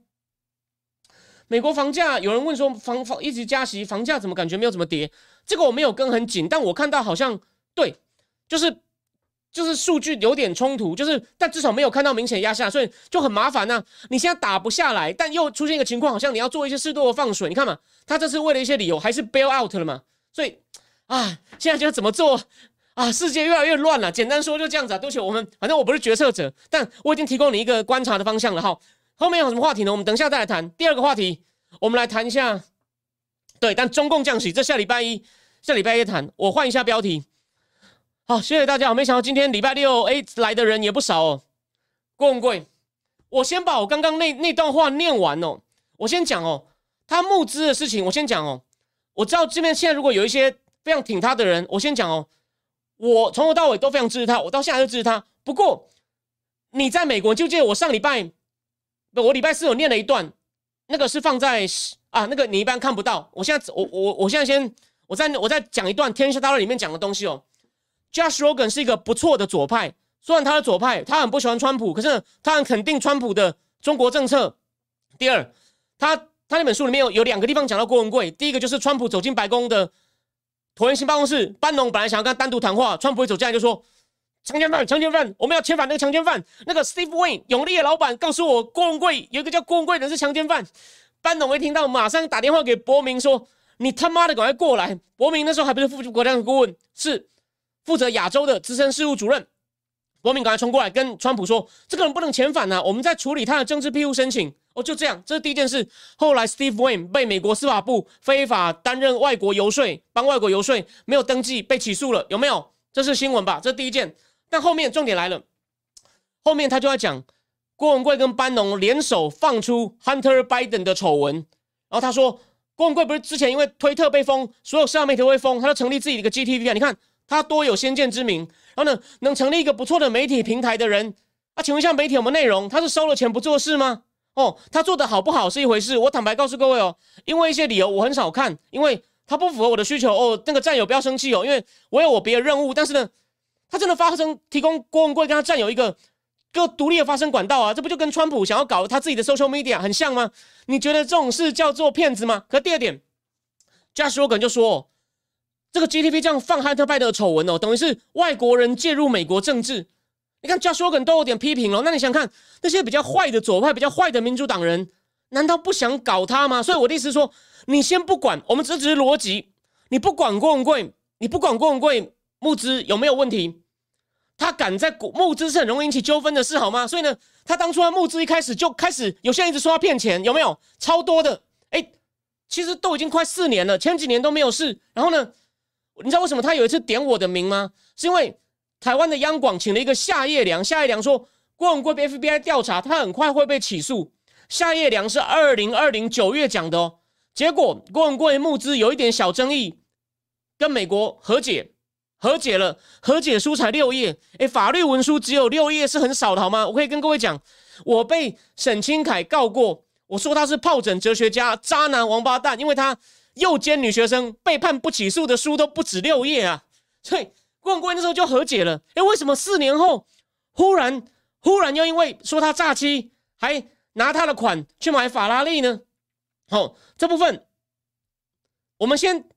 Speaker 1: 美国房价有人问说房房一直加息，房价怎么感觉没有怎么跌？这个我没有跟很紧，但我看到好像对，就是就是数据有点冲突，就是但至少没有看到明显压下，所以就很麻烦呐。你现在打不下来，但又出现一个情况，好像你要做一些适度的放水。你看嘛，他这是为了一些理由，还是 bail out 了嘛？所以啊，现在就怎么做啊？世界越来越乱了。简单说就这样子啊。对不起，我们反正我不是决策者，但我已经提供你一个观察的方向了哈。后面有什么话题呢？我们等一下再来谈。第二个话题，我们来谈一下。对，但中共降息，这下礼拜一，下礼拜一谈。我换一下标题。好，谢谢大家。没想到今天礼拜六，哎，来的人也不少哦。郭文贵，我先把我刚刚那那段话念完哦。我先讲哦，他募资的事情，我先讲哦。我知道这边现在如果有一些非常挺他的人，我先讲哦。我从头到尾都非常支持他，我到现在都支持他。不过。你在美国就记得我上礼拜，不我礼拜四有念了一段，那个是放在啊，那个你一般看不到。我现在我我我现在先我在我在讲一段《天下大乱》里面讲的东西哦。Josh Rogan 是一个不错的左派，虽然他的左派，他很不喜欢川普，可是他很肯定川普的中国政策。第二，他他那本书里面有有两个地方讲到郭文贵，第一个就是川普走进白宫的椭圆形办公室，班农本来想要跟他单独谈话，川普一走进来就说。强奸犯，强奸犯，我们要遣返那个强奸犯。那个 Steve Wayne 永利的老板告诉我，郭文贵有一个叫郭文贵的人是强奸犯。班农一听到，马上打电话给伯明说：“你他妈的赶快过来！”伯明那时候还不是副国家顾问，是负责亚洲的资深事务主任。伯明赶快冲过来跟川普说：“这个人不能遣返呐，我们在处理他的政治庇护申请。”哦，就这样，这是第一件事。后来 Steve Wayne 被美国司法部非法担任外国游说，帮外国游说，没有登记被起诉了，有没有？这是新闻吧？这是第一件。但后面重点来了，后面他就要讲郭文贵跟班农联手放出 Hunter Biden 的丑闻，然后他说郭文贵不是之前因为推特被封，所有社交媒体会封，他就成立自己的一个 GTV 啊，你看他多有先见之明，然后呢能成立一个不错的媒体平台的人，啊，请问一下媒体有没有内容？他是收了钱不做事吗？哦，他做的好不好是一回事，我坦白告诉各位哦，因为一些理由我很少看，因为他不符合我的需求哦，那个战友不要生气哦，因为我有我别的任务，但是呢，他真的发生提供郭文贵跟他战友一个。个独立的发声管道啊，这不就跟川普想要搞他自己的 social media 很像吗？你觉得这种事叫做骗子吗？可第二点，Josh Rogan 就说，这个 GDP 这样放 Hunter Biden 的丑闻哦，等于是外国人介入美国政治。你看 Josh Rogan 都有点批评了，那你想看那些比较坏的左派、比较坏的民主党人，难道不想搞他吗？所以我的意思是说，你先不管，我们只是逻辑，你不管郭文贵，你不管郭文贵募资有没有问题？他敢在募资是很容易引起纠纷的事，好吗？所以呢，他当初他募资一开始就开始有些人一直说他骗钱，有没有？超多的，哎，其实都已经快四年了，前几年都没有事。然后呢，你知道为什么他有一次点我的名吗？是因为台湾的央广请了一个夏叶良，夏叶良说郭文贵被 FBI 调查，他很快会被起诉。夏叶良是二零二零九月讲的哦，结果郭文贵募资有一点小争议，跟美国和解。和解了，和解书才六页，哎，法律文书只有六页是很少的，好吗？我可以跟各位讲，我被沈清凯告过，我说他是疱疹哲学家、渣男、王八蛋，因为他诱奸女学生，被判不起诉的书都不止六页啊。所以郭文贵那时候就和解了，哎，为什么四年后忽然忽然又因为说他诈欺，还拿他的款去买法拉利呢？好，这部分我们先，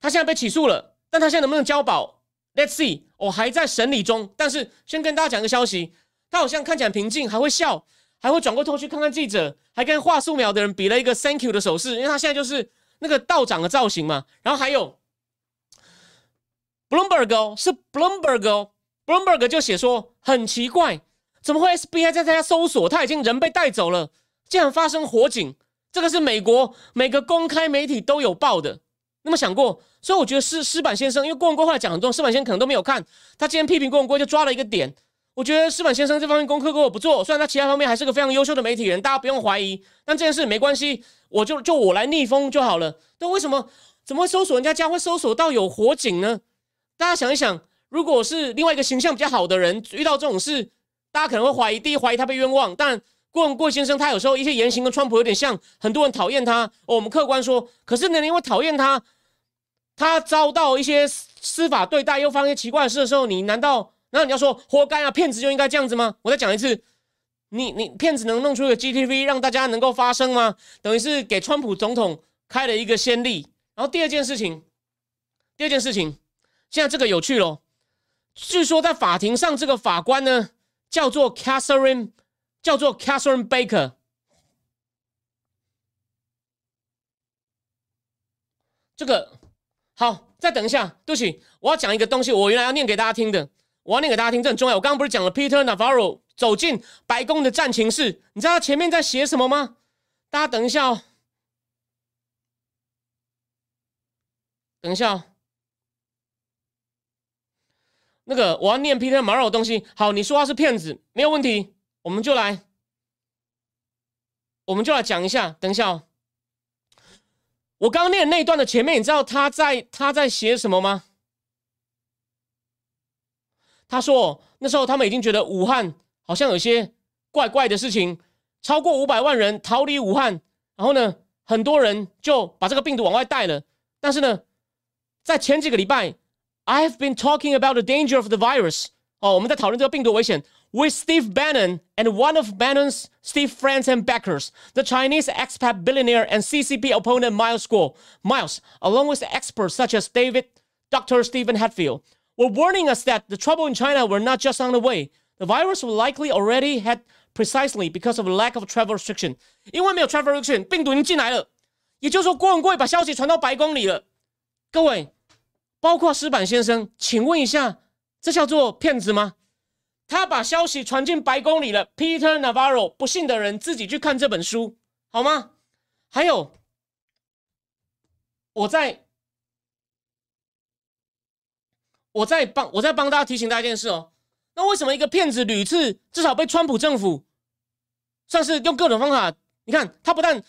Speaker 1: 他现在被起诉了。但他现在能不能交保？Let's see，我还在审理中。但是先跟大家讲个消息，他好像看起来平静，还会笑，还会转过头去看看记者，还跟画素描的人比了一个 Thank you 的手势，因为他现在就是那个道长的造型嘛。然后还有 Bloomberg 哦，是 Bloomberg 哦，Bloomberg 就写说很奇怪，怎么会 SBI 在他家搜索，他已经人被带走了，竟然发生火警，这个是美国每个公开媒体都有报的。那么想过？所以我觉得施施板先生，因为郭文贵后来讲很多，施板先生可能都没有看。他今天批评郭文贵，就抓了一个点。我觉得施板先生这方面功课跟我不做，虽然他其他方面还是个非常优秀的媒体人，大家不用怀疑。但这件事没关系，我就就我来逆风就好了。但为什么怎么会搜索人家家会搜索到有火警呢？大家想一想，如果是另外一个形象比较好的人遇到这种事，大家可能会怀疑，第一怀疑他被冤枉。但郭文贵先生他有时候一些言行跟川普有点像，很多人讨厌他。我们客观说，可是呢，因为讨厌他。他遭到一些司法对待，又发生奇怪的事的时候，你难道那你要说活该啊？骗子就应该这样子吗？我再讲一次，你你骗子能弄出一个 GTV 让大家能够发声吗？等于是给川普总统开了一个先例。然后第二件事情，第二件事情，现在这个有趣喽。据说在法庭上，这个法官呢叫做 Catherine，叫做 Catherine Baker，这个。好，再等一下，对不起，我要讲一个东西，我原来要念给大家听的，我要念给大家听，这很重要。我刚刚不是讲了 Peter Navarro 走进白宫的战情室，你知道他前面在写什么吗？大家等一下哦，等一下哦，那个我要念 Peter Navarro 的东西。好，你说他是骗子，没有问题，我们就来，我们就来讲一下，等一下哦。我刚念那一段的前面，你知道他在他在写什么吗？他说那时候他们已经觉得武汉好像有些怪怪的事情，超过五百万人逃离武汉，然后呢，很多人就把这个病毒往外带了。但是呢，在前几个礼拜，I've been talking about the danger of the virus。哦，我们在讨论这个病毒危险。with Steve Bannon and one of Bannon's Steve friends and backers, the Chinese expat billionaire and CCP opponent Miles Guo. Miles, along with experts such as David, Dr. Stephen Hatfield, were warning us that the trouble in China were not just on the way. The virus will likely already had precisely because of lack of travel restriction. 因为没有 travel restriction，病毒已经进来了。也就是说，郭文贵把消息传到白宫里了。各位，包括石板先生，请问一下，这叫做骗子吗？他把消息传进白宫里了。Peter Navarro，不信的人自己去看这本书，好吗？还有，我在，我在帮，我在帮大家提醒大家一件事哦。那为什么一个骗子屡次至少被川普政府算是用各种方法？你看他不但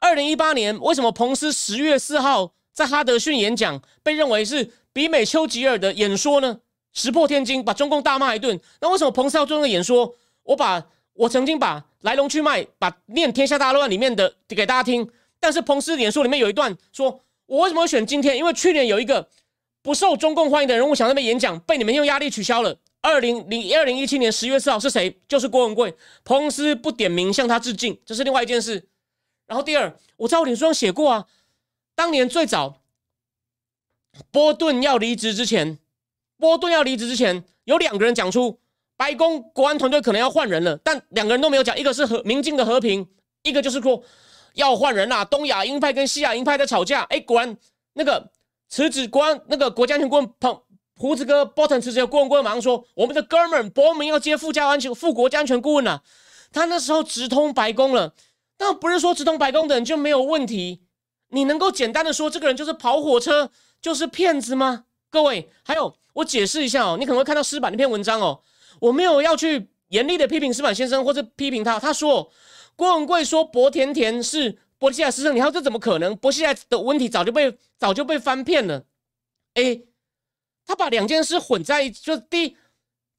Speaker 1: 二零一八年为什么彭斯十月四号在哈德逊演讲被认为是比美丘吉尔的演说呢？石破天惊，把中共大骂一顿。那为什么彭斯要做那个演说？我把我曾经把来龙去脉，把念《天下大乱》里面的给大家听。但是彭斯演说里面有一段说，我为什么会选今天？因为去年有一个不受中共欢迎的人物想那边演讲，被你们用压力取消了。二零零二零一七年十月四号是谁？就是郭文贵。彭斯不点名向他致敬，这是另外一件事。然后第二，我在我脸书上写过啊，当年最早波顿要离职之前。波顿要离职之前，有两个人讲出白宫国安团队可能要换人了，但两个人都没有讲。一个是和民进的和平，一个就是说要换人啦。东亚鹰派跟西亚鹰派在吵架，哎，果然那个辞职国安那个国家安全顾问彭胡子哥波顿辞职，顾问顾问马上说我们的哥们伯明要接副家安全副国家安全顾问了。他那时候直通白宫了，但不是说直通白宫的人就没有问题。你能够简单的说这个人就是跑火车，就是骗子吗？各位，还有。我解释一下哦，你可能会看到施板那篇文章哦，我没有要去严厉的批评施板先生或者批评他。他说郭文贵说薄甜甜是波西亚私生，你看这怎么可能？波西亚的问题早就被早就被翻遍了。哎，他把两件事混在一，就第一，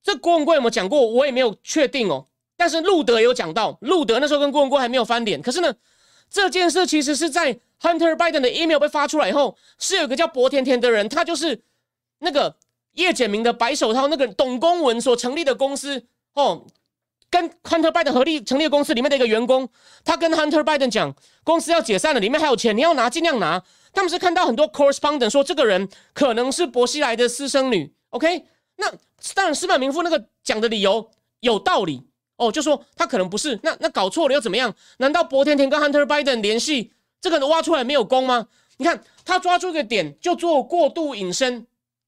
Speaker 1: 这郭文贵有没有讲过？我也没有确定哦。但是路德有讲到，路德那时候跟郭文贵还没有翻脸。可是呢，这件事其实是在 Hunter Biden 的 email 被发出来以后，是有个叫薄甜甜的人，他就是那个。叶简明的白手套那个董公文所成立的公司哦，跟 Hunter Biden 合力成立的公司里面的一个员工，他跟 Hunter Biden 讲，公司要解散了，里面还有钱，你要拿尽量拿。他们是看到很多 correspondent 说这个人可能是伯西来的私生女，OK？那当然，斯本明夫那个讲的理由有道理哦，就说他可能不是，那那搞错了又怎么样？难道博甜甜跟 Hunter Biden 联系，这个人挖出来没有功吗？你看他抓住一个点就做过度引申。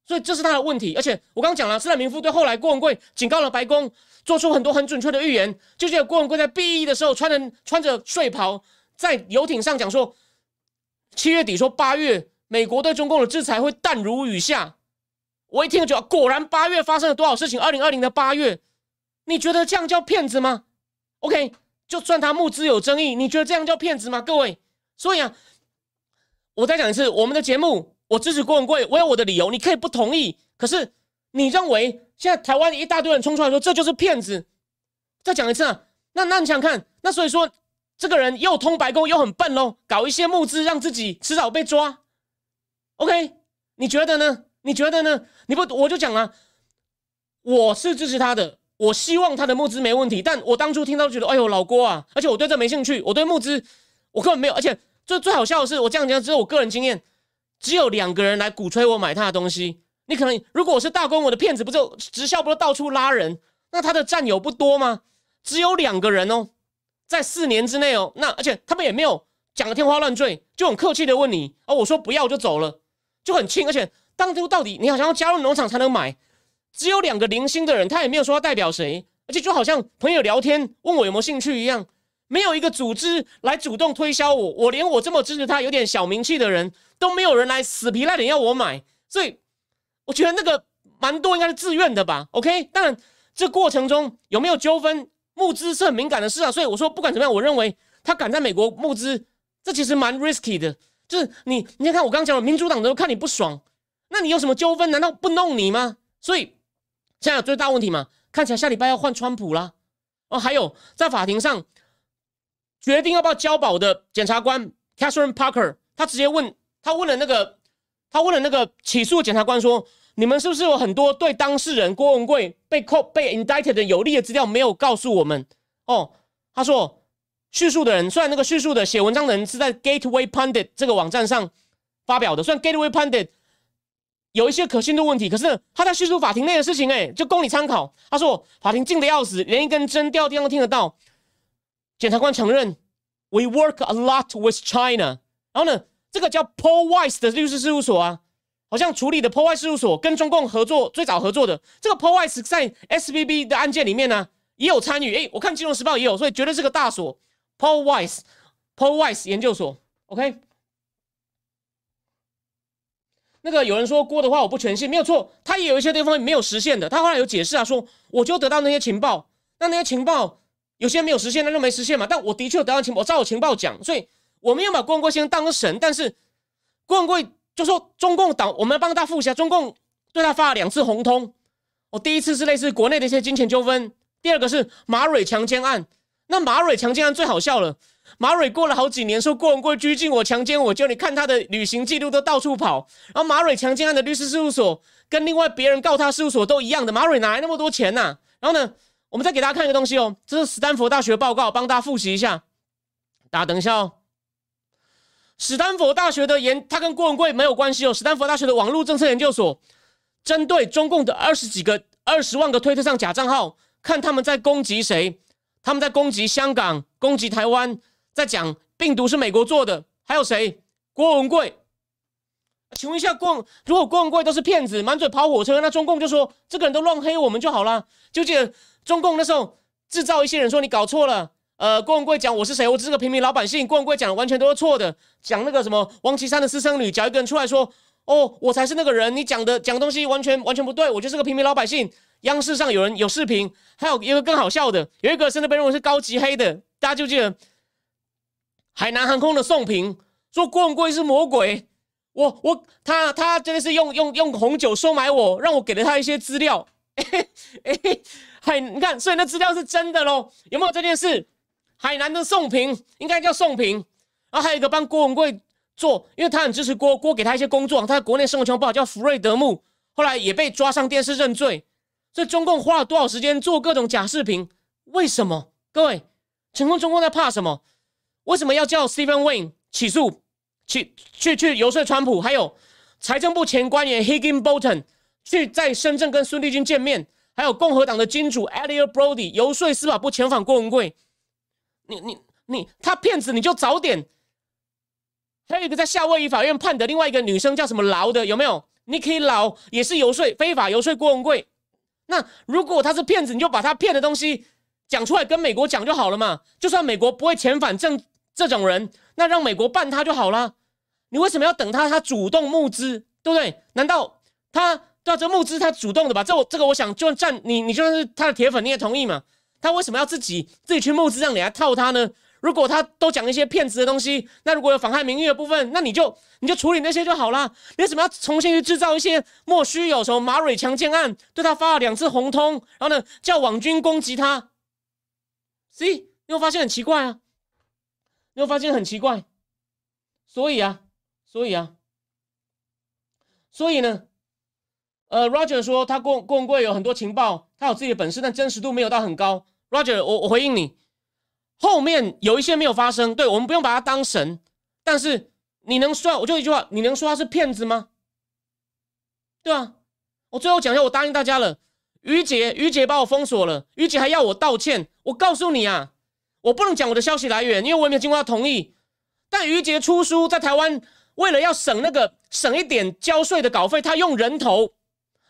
Speaker 1: 所以这是他的问题，而且我刚刚讲了，斯坦明夫对后来郭文贵警告了白宫，做出很多很准确的预言。就记得郭文贵在 B E 的时候，穿着穿着睡袍，在游艇上讲说，七月底说八月美国对中共的制裁会淡如雨下。我一听就果然八月发生了多少事情？二零二零的八月，你觉得这样叫骗子吗？OK，就算他募资有争议，你觉得这样叫骗子吗？各位，所以啊，我再讲一次，我们的节目。我支持郭文贵，我有我的理由，你可以不同意。可是你认为现在台湾一大堆人冲出来说这就是骗子，再讲一次啊？那那你想看？那所以说这个人又通白宫又很笨喽，搞一些募资让自己迟早被抓。OK，你觉得呢？你觉得呢？你不我就讲啊，我是支持他的，我希望他的募资没问题。但我当初听到觉得，哎呦老郭啊，而且我对这没兴趣，我对募资我根本没有，而且最最好笑的是，我这样讲只有我个人经验。只有两个人来鼓吹我买他的东西，你可能如果我是大公，我的骗子不就直销不就到处拉人？那他的战友不多吗？只有两个人哦，在四年之内哦，那而且他们也没有讲的天花乱坠，就很客气的问你哦，我说不要就走了，就很轻。而且当初到底你好像要加入农场才能买，只有两个零星的人，他也没有说要代表谁，而且就好像朋友聊天问我有没有兴趣一样。没有一个组织来主动推销我，我连我这么支持他、有点小名气的人都没有人来死皮赖脸要我买，所以我觉得那个蛮多应该是自愿的吧。OK，当然这过程中有没有纠纷，募资是很敏感的事啊。所以我说不管怎么样，我认为他敢在美国募资，这其实蛮 risky 的。就是你，你看我刚刚讲了，民主党都看你不爽，那你有什么纠纷？难道不弄你吗？所以现在有最大问题嘛？看起来下礼拜要换川普啦。哦，还有在法庭上。决定要不要交保的检察官 Catherine Parker，他直接问他问了那个他问了那个起诉检察官说：“你们是不是有很多对当事人郭文贵被扣被 indicted 的有利的资料没有告诉我们？”哦，他说叙述的人虽然那个叙述的写文章的人是在 Gateway Pundit 这个网站上发表的，虽然 Gateway Pundit 有一些可信度问题，可是他在叙述法庭内的事情，哎，就供你参考。他说法庭静的要死，连一根针掉地上都听得到。检察官承认，We work a lot with China。然后呢，这个叫 Paul Weiss 的律师事务所啊，好像处理的 Paul Weiss 事务所跟中共合作，最早合作的这个 Paul Weiss 在 SBB 的案件里面呢也有参与。诶，我看《金融时报》也有，所以绝对是个大所。Paul Weiss，Paul Weiss 研究所。OK。那个有人说郭的话我不全信，没有错，他也有一些地方没有实现的。他后来有解释啊，说我就得到那些情报，那那些情报有些没有实现，那就没实现嘛。但我的确得到情报，我照我情报讲，所以我们要把郭文贵先生当神。但是郭文贵就说中共党，我们要帮他复习，中共对他发了两次红通。我第一次是类似国内的一些金钱纠纷，第二个是马蕊强奸案。那马蕊强奸案最好笑了。马蕊过了好几年，说郭文贵拘禁我、强奸我，就你看他的旅行记录都到处跑。然后马蕊强奸案的律师事务所跟另外别人告他事务所都一样的。马蕊哪来那么多钱呢？然后呢，我们再给大家看一个东西哦，这是斯坦福大学报告，帮大家复习一下。大家等一下哦。史丹佛大学的研，他跟郭文贵没有关系哦。史丹佛大学的网络政策研究所针对中共的二十几个、二十万个推特上假账号，看他们在攻击谁，他们在攻击香港、攻击台湾。在讲病毒是美国做的，还有谁？郭文贵，请问一下，郭如果郭文贵都是骗子，满嘴跑火车，那中共就说这个人都乱黑我们就好了。就记得中共那时候制造一些人说你搞错了。呃，郭文贵讲我是谁？我只是个平民老百姓。郭文贵讲的完全都是错的。讲那个什么王岐山的私生女，讲一个人出来说哦，我才是那个人。你讲的讲东西完全完全不对，我就是个平民老百姓。央视上有人有视频，还有一个更好笑的，有一个甚至被认为是高级黑的，大家就记得。海南航空的宋平说郭文贵是魔鬼，我我他他真的是用用用红酒收买我，让我给了他一些资料。[LAUGHS] 哎，海你看，所以那资料是真的喽？有没有这件事？海南的宋平应该叫宋平，然后还有一个帮郭文贵做，因为他很支持郭郭，给他一些工作。他在国内生活情况不好，叫福瑞德木，后来也被抓上电视认罪。所以中共花了多少时间做各种假视频？为什么？各位，请问中共在怕什么？为什么要叫 Stephen Wayne 起诉去去去游说川普？还有财政部前官员 Higgin Bolton 去在深圳跟孙立军见面，还有共和党的金主 Elliot Brody 游说司法部遣返郭文贵。你你你，他骗子你就早点。还有一个在夏威夷法院判的另外一个女生叫什么劳的有没有你可以劳也是游说非法游说郭文贵。那如果他是骗子，你就把他骗的东西讲出来跟美国讲就好了嘛。就算美国不会遣返正。这种人，那让美国办他就好了。你为什么要等他？他主动募资，对不对？难道他对啊？这募资他主动的吧？这我这个我想，就算站你，你就算是他的铁粉，你也同意嘛？他为什么要自己自己去募资，让你来套他呢？如果他都讲一些骗子的东西，那如果有妨害名誉的部分，那你就你就处理那些就好了。你为什么要重新去制造一些莫须有什么马蕊强奸案？对他发了两次红通，然后呢叫网军攻击他？C，你会发现很奇怪啊。你会发现很奇怪，所以啊，所以啊，所以呢，呃，Roger 说他郭郭文贵有很多情报，他有自己的本事，但真实度没有到很高。拉姐我我回应你，后面有一些没有发生，对我们不用把他当神，但是你能说，我就一句话，你能说他是骗子吗？对啊，我最后讲一下，我答应大家了，于姐，于姐把我封锁了，于姐还要我道歉，我告诉你啊。我不能讲我的消息来源，因为我也没有经过他同意。但于杰出书在台湾，为了要省那个省一点交税的稿费，他用人头。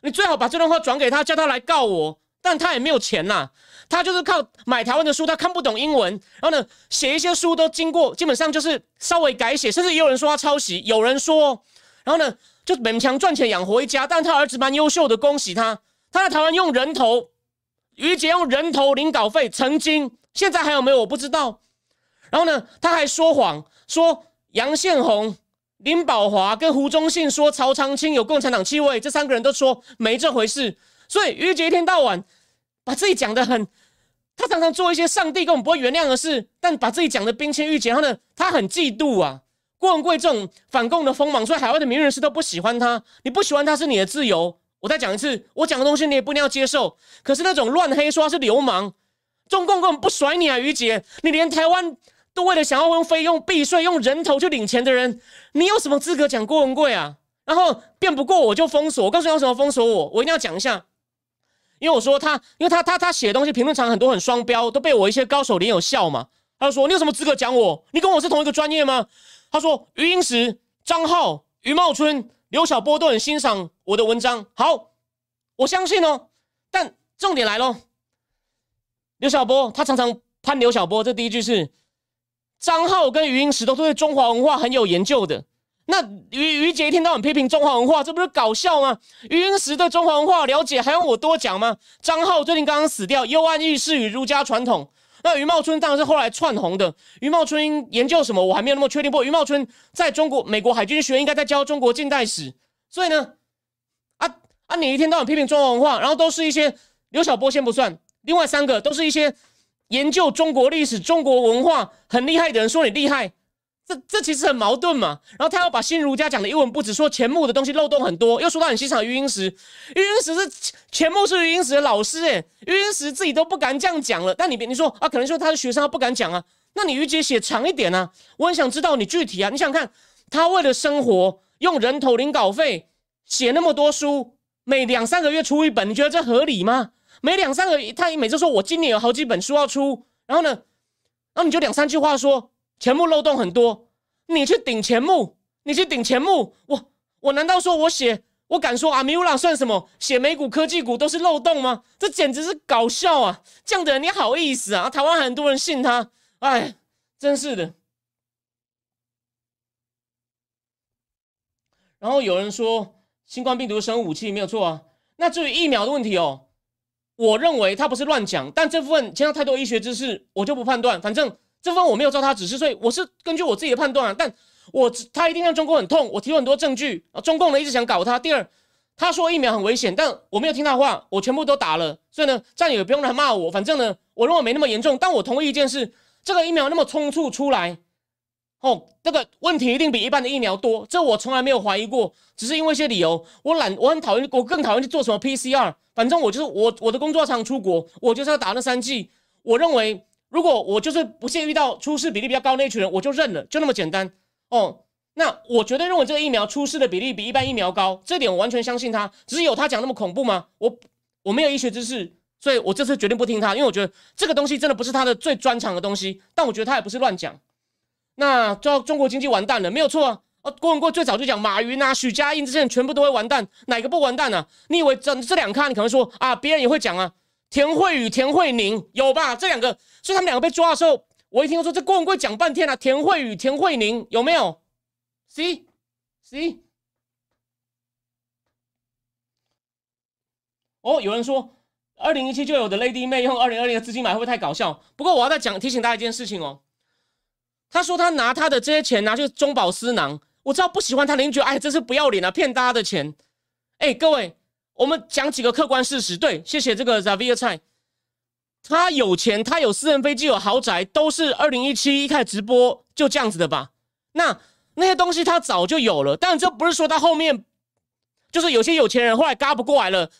Speaker 1: 你最好把这段话转给他，叫他来告我。但他也没有钱呐，他就是靠买台湾的书，他看不懂英文，然后呢，写一些书都经过，基本上就是稍微改写，甚至也有人说他抄袭，有人说，然后呢，就勉强赚钱养活一家。但他儿子蛮优秀的，恭喜他。他在台湾用人头，于杰用人头领稿费，曾经。现在还有没有？我不知道。然后呢，他还说谎，说杨宪宏、林宝华跟胡忠信说曹长青有共产党气味，这三个人都说没这回事。所以于杰一天到晚把自己讲的很，他常常做一些上帝根本不会原谅的事，但把自己讲的冰清玉洁。然后呢，他很嫉妒啊，郭文贵这种反共的锋芒，所以海外的名人士都不喜欢他。你不喜欢他是你的自由。我再讲一次，我讲的东西你也不一定要接受。可是那种乱黑说他是流氓。中共根本不甩你啊，于姐！你连台湾都为了想要用费用避税、用人头去领钱的人，你有什么资格讲郭文贵啊？然后辩不过我就封锁。我告诉你为什么封锁我，我一定要讲一下，因为我说他，因为他他他写的东西评论场很多很双标，都被我一些高手连有笑嘛。他就说你有什么资格讲我？你跟我是同一个专业吗？他说余英时、张浩、余茂春、刘晓波都很欣赏我的文章。好，我相信哦。但重点来喽。刘晓波，他常常攀刘晓波。这第一句是张浩跟余英时都对中华文化很有研究的。那于于杰一天到晚批评中华文化，这不是搞笑吗？余英时对中华文化了解还用我多讲吗？张浩最近刚刚死掉，幽暗遇事与儒家传统。那余茂春当然是后来窜红的。余茂春研究什么，我还没有那么确定。不过余茂春在中国美国海军学院应该在教中国近代史。所以呢，啊啊，你一天到晚批评中华文化，然后都是一些刘晓波先不算，另外三个都是一些研究中国历史、中国文化很厉害的人，说你厉害。这这其实很矛盾嘛，然后他要把新儒家讲的一文不值，说钱穆的东西漏洞很多，又说到很欣赏余英时，余英时是钱穆是余英时的老师，诶，余英时自己都不敢这样讲了，但你别你说啊，可能说他是学生，他不敢讲啊，那你余姐写长一点啊，我很想知道你具体啊，你想看他为了生活用人头领稿费写那么多书，每两三个月出一本，你觉得这合理吗？每两三个他每次说我今年有好几本书要出，然后呢，然后你就两三句话说。钱目漏洞很多，你去顶钱目，你去顶钱目，我我难道说我写我敢说阿米乌拉算什么？写美股科技股都是漏洞吗？这简直是搞笑啊！这样的人你好意思啊？台湾很多人信他，哎，真是的。然后有人说新冠病毒生物武器没有错啊，那至于疫苗的问题哦，我认为他不是乱讲，但这部分牵涉太多医学知识，我就不判断，反正。这份我没有照他指示，所以我是根据我自己的判断啊。但我他一定让中国很痛，我提很多证据啊。中共呢一直想搞他。第二，他说疫苗很危险，但我没有听他话，我全部都打了。所以呢，战友也不用来骂我，反正呢，我认为没那么严重。但我同意一件事，这个疫苗那么匆促出来，哦，那个问题一定比一般的疫苗多，这我从来没有怀疑过。只是因为一些理由，我懒，我很讨厌，我更讨厌去做什么 PCR。反正我就是我，我的工作常出国，我就是要打那三剂。我认为。如果我就是不屑遇到出事比例比较高那一群人，我就认了，就那么简单哦。那我绝对认为这个疫苗出事的比例比一般疫苗高，这点我完全相信他。只是有他讲那么恐怖吗？我我没有医学知识，所以我这次决定不听他，因为我觉得这个东西真的不是他的最专长的东西。但我觉得他也不是乱讲。那中中国经济完蛋了，没有错啊。哦，郭文贵最早就讲马云啊、许家印这些人全部都会完蛋，哪个不完蛋呢？你以为这这两咖你可能说啊，别人也会讲啊。田慧宇、田慧宁有吧？这两个，所以他们两个被抓的时候，我一听说这郭文贵讲半天了。田慧宇、田慧宁有没有？C，C。哦，有人说二零一七就有的 Lady 妹用二零二零的资金买会不会太搞笑？不过我要再讲提醒大家一件事情哦。他说他拿他的这些钱拿去中饱私囊，我知道不喜欢他的人觉得哎，这是不要脸啊，骗大家的钱。哎，各位。我们讲几个客观事实。对，谢谢这个 Zavia 菜，他有钱，他有私人飞机，有豪宅，都是二零一七一开始直播就这样子的吧？那那些东西他早就有了，但这不是说他后面就是有些有钱人后来嘎不过来了，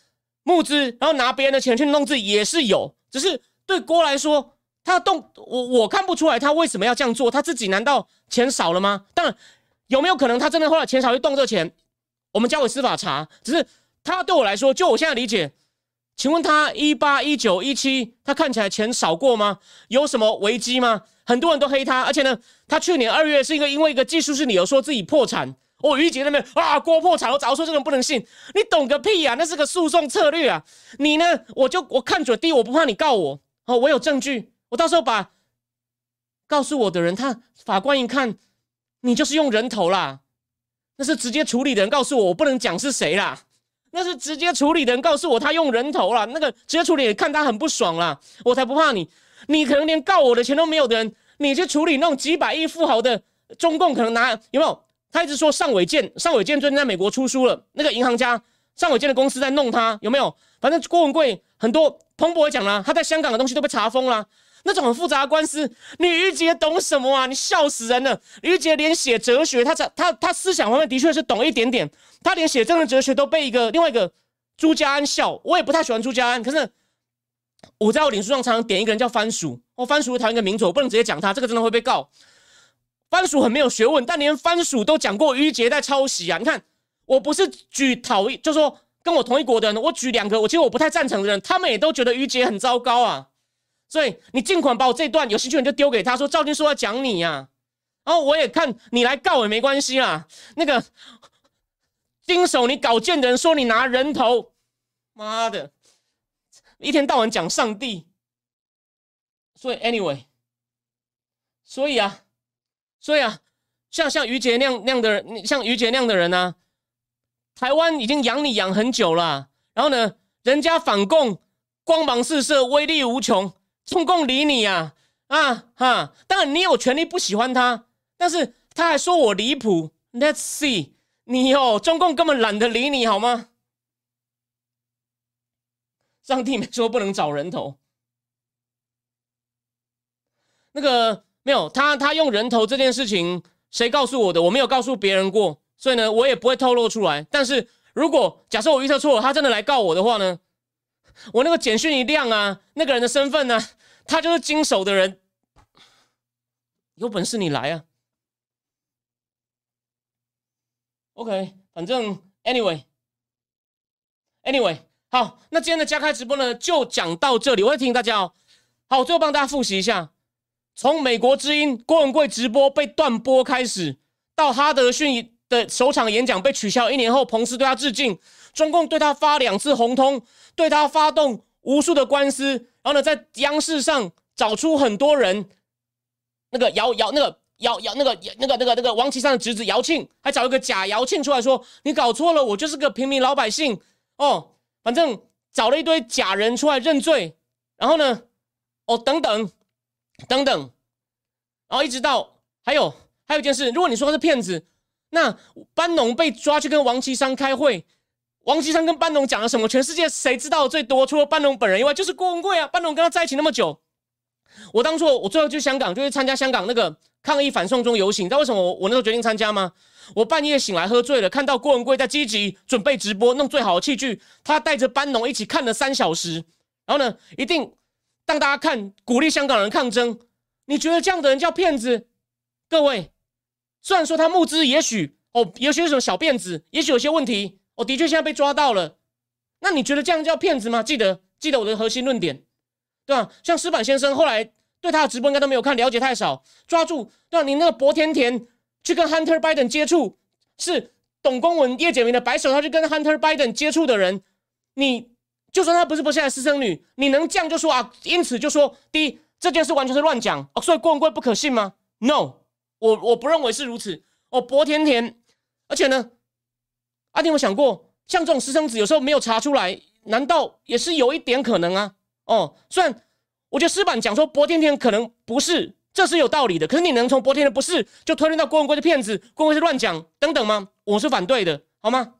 Speaker 1: 募资，然后拿别人的钱去弄自己也是有，只是对郭来说，他动我我看不出来他为什么要这样做，他自己难道钱少了吗？当然有没有可能他真的后来钱少去动这钱？我们交给司法查，只是。他对我来说，就我现在理解，请问他一八一九一七，他看起来钱少过吗？有什么危机吗？很多人都黑他，而且呢，他去年二月是一个因为一个技术性理由说自己破产。哦，于杰那边啊，郭破产，我早说这个人不能信，你懂个屁啊！那是个诉讼策略啊！你呢？我就我看准第一，我不怕你告我哦，我有证据，我到时候把告诉我的人，他法官一看，你就是用人头啦，那是直接处理的人告诉我，我不能讲是谁啦。那是直接处理的人告诉我他用人头了，那个直接处理也看他很不爽啦，我才不怕你，你可能连告我的钱都没有的人，你去处理那种几百亿富豪的中共可能拿有没有？他一直说尚伟健，尚伟健最近在美国出书了，那个银行家尚伟健的公司在弄他有没有？反正郭文贵很多彭博也讲了，他在香港的东西都被查封了。那种很复杂的官司，你于杰懂什么啊？你笑死人了！于杰连写哲学，他他他他思想方面的确是懂一点点，他连写政治哲学都被一个另外一个朱家安笑。我也不太喜欢朱家安，可是我在我脸书上常常点一个人叫番薯，哦，番薯讨厌一个名字，我不能直接讲他，这个真的会被告。番薯很没有学问，但连番薯都讲过于杰在抄袭啊！你看，我不是举讨厌，就说跟我同一国的人，我举两个，我其实我不太赞成的人，他们也都觉得于杰很糟糕啊。所以你尽管把我这段有兴趣人就丢给他说，赵军说要讲你呀，然后我也看你来告也没关系啦。那个经手你稿件的人说你拿人头，妈的，一天到晚讲上帝。所以 anyway，所以啊，所以啊，像像于杰那样那样的人，像于杰那样的人呢，台湾已经养你养很久了，然后呢，人家反共光芒四射，威力无穷，中共理你呀啊哈！当然你有权利不喜欢他，但是他还说我离谱。Let's see，你哦，中共根本懒得理你好吗？上帝没说不能找人头，那个没有他，他用人头这件事情，谁告诉我的？我没有告诉别人过，所以呢，我也不会透露出来。但是如果假设我预测错了，他真的来告我的话呢，我那个简讯一亮啊，那个人的身份呢，他就是经手的人，有本事你来啊！OK，反正 Anyway，Anyway。好，那今天的加开直播呢，就讲到这里。我会提醒大家哦。好，最后帮大家复习一下，从美国之音郭文贵直播被断播开始，到哈德逊的首场演讲被取消一年后，彭斯对他致敬，中共对他发两次红通，对他发动无数的官司，然后呢，在央视上找出很多人，那个姚姚那个姚姚那个那个那个那个王岐山的侄子姚庆，还找一个假姚庆出来说，你搞错了，我就是个平民老百姓哦。反正找了一堆假人出来认罪，然后呢，哦，等等，等等，然后一直到还有还有一件事，如果你说他是骗子，那班农被抓去跟王岐山开会，王岐山跟班农讲了什么？全世界谁知道最多？除了班农本人以外，就是郭文贵啊。班农跟他在一起那么久，我当初我最后去香港，就是参加香港那个抗议反送中游行，你知道为什么我我那时候决定参加吗？我半夜醒来喝醉了，看到郭文贵在积极准备直播，弄最好的器具，他带着班农一起看了三小时。然后呢，一定让大家看，鼓励香港人抗争。你觉得这样的人叫骗子？各位，虽然说他募资也许哦，也许有什么小辫子，也许有些问题，哦，的确现在被抓到了。那你觉得这样叫骗子吗？记得记得我的核心论点，对吧？像石板先生后来对他的直播应该都没有看，了解太少。抓住对吧？你那个博甜甜。去跟 Hunter Biden 接触，是董公文、叶简明的白手套去跟 Hunter Biden 接触的人，你就算他不是不现在私生女，你能这样就说啊？因此就说，第一，这件事完全是乱讲哦，所以郭文贵不可信吗？No，我我不认为是如此。哦，薄甜甜，而且呢，阿丁有想过，像这种私生子有时候没有查出来，难道也是有一点可能啊？哦，虽然我觉得石板讲说薄天天可能不是。这是有道理的，可是你能从博天的不是就推论到郭文贵的骗子，郭文贵是乱讲等等吗？我是反对的，好吗？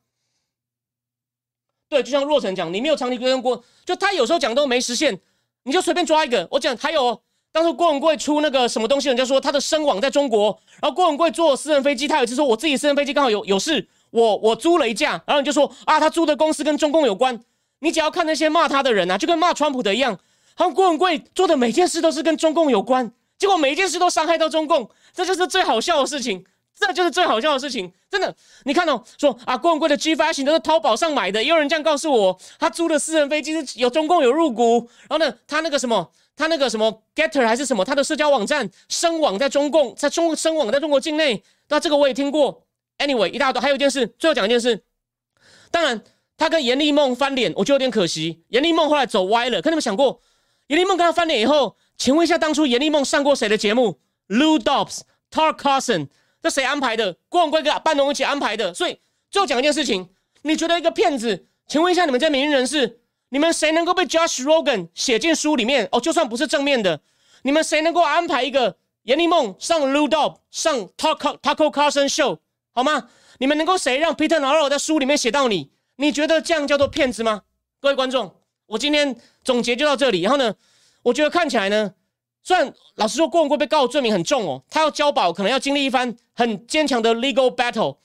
Speaker 1: 对，就像若晨讲，你没有长期跟踪郭，就他有时候讲都没实现，你就随便抓一个。我讲还有，当初郭文贵出那个什么东西，人家说他的声网在中国，然后郭文贵坐私人飞机，他有一次说我自己私人飞机刚好有有事，我我租了一架，然后你就说啊，他租的公司跟中共有关，你只要看那些骂他的人啊，就跟骂川普的一样，好像郭文贵做的每件事都是跟中共有关。结果每一件事都伤害到中共，这就是最好笑的事情，这就是最好笑的事情，真的。你看哦，说啊，郭文贵的 G 发行都是淘宝上买的，也有人这样告诉我，他租的私人飞机是有中共有入股，然后呢，他那个什么，他那个什么 Getter 还是什么，他的社交网站声网在中共，在中声网在中国境内，那这个我也听过。Anyway，一大堆，还有一件事，最后讲一件事，当然他跟严立梦翻脸，我觉得有点可惜。严立梦后来走歪了，可你们想过，严立梦跟他翻脸以后？请问一下，当初严立梦上过谁的节目？Lou Dobbs、Tar Carson，这谁安排的？郭文贵跟班农一起安排的。所以最后讲一件事情，你觉得一个骗子？请问一下，你们这些名人人士，你们谁能够被 Josh Rogan 写进书里面？哦，就算不是正面的，你们谁能够安排一个严立梦上 Lou Dobbs 上 Tar Tar Carson Show 好吗？你们能够谁让 Peter Navarro 在书里面写到你？你觉得这样叫做骗子吗？各位观众，我今天总结就到这里，然后呢？我觉得看起来呢，虽然老实说郭文贵被告的罪名很重哦，他要交保，可能要经历一番很坚强的 legal battle。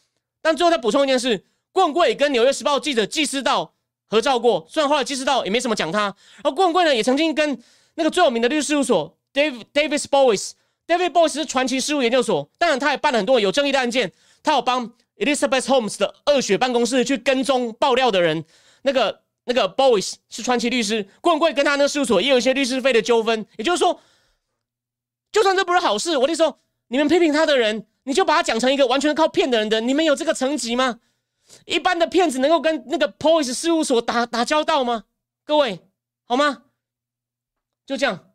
Speaker 1: 但最后再补充一件事，郭文贵跟《纽约时报》记者季思道合照过，虽然后来季思道也没什么讲他。然后郭文贵呢，也曾经跟那个最有名的律师事务所 David Davis Boyce，David Boyce 是传奇事务研究所，当然他也办了很多有争议的案件，他有帮 Elizabeth Holmes 的恶血办公室去跟踪爆料的人，那个。那个 Boys 是传奇律师，郭文贵跟他那事务所也有一些律师费的纠纷。也就是说，就算这不是好事，我就说，你们批评他的人，你就把他讲成一个完全靠骗的人的，你们有这个层级吗？一般的骗子能够跟那个 Boys 事务所打打交道吗？各位，好吗？就这样。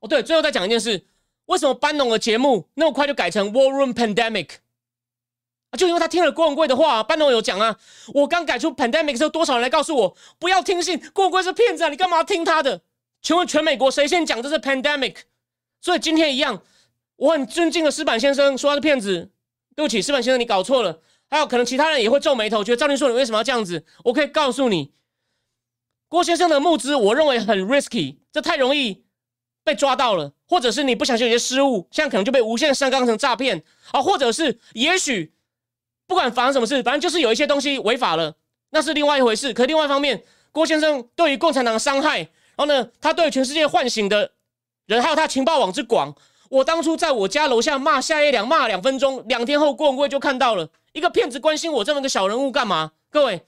Speaker 1: 哦，对，最后再讲一件事，为什么班农的节目那么快就改成 War Room Pandemic？就因为他听了郭文贵的话，班农有讲啊，我刚改出 Pandemic 时候，多少人来告诉我不要听信郭文贵是骗子啊，你干嘛听他的？请问全美国谁先讲这是 Pandemic？所以今天一样，我很尊敬的石板先生说他是骗子，对不起，石板先生你搞错了。还有可能其他人也会皱眉头，觉得赵林说你为什么要这样子？我可以告诉你，郭先生的募资我认为很 risky，这太容易被抓到了，或者是你不小心有些失误，现在可能就被无限上纲成诈骗啊，或者是也许。不管发生什么事，反正就是有一些东西违法了，那是另外一回事。可另外一方面，郭先生对于共产党的伤害，然后呢，他对全世界唤醒的人，还有他情报网之广，我当初在我家楼下骂夏一良骂了两分钟，两天后郭文贵就看到了一个骗子关心我这么个小人物干嘛？各位，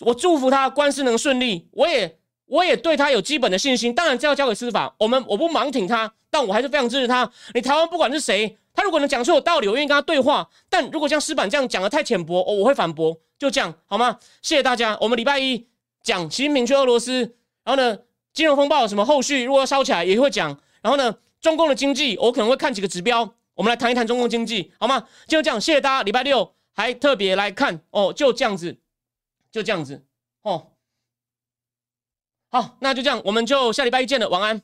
Speaker 1: 我祝福他官司能顺利，我也我也对他有基本的信心。当然这要交给司法，我们我不盲挺他，但我还是非常支持他。你台湾不管是谁。他如果能讲出有道理，我愿意跟他对话。但如果像石板这样讲的太浅薄，哦，我会反驳。就这样好吗？谢谢大家。我们礼拜一讲习近平去俄罗斯，然后呢，金融风暴什么后续如果要烧起来也会讲。然后呢，中共的经济我可能会看几个指标，我们来谈一谈中共经济好吗？就这样，谢谢大家。礼拜六还特别来看哦，就这样子，就这样子哦。好，那就这样，我们就下礼拜一见了，晚安。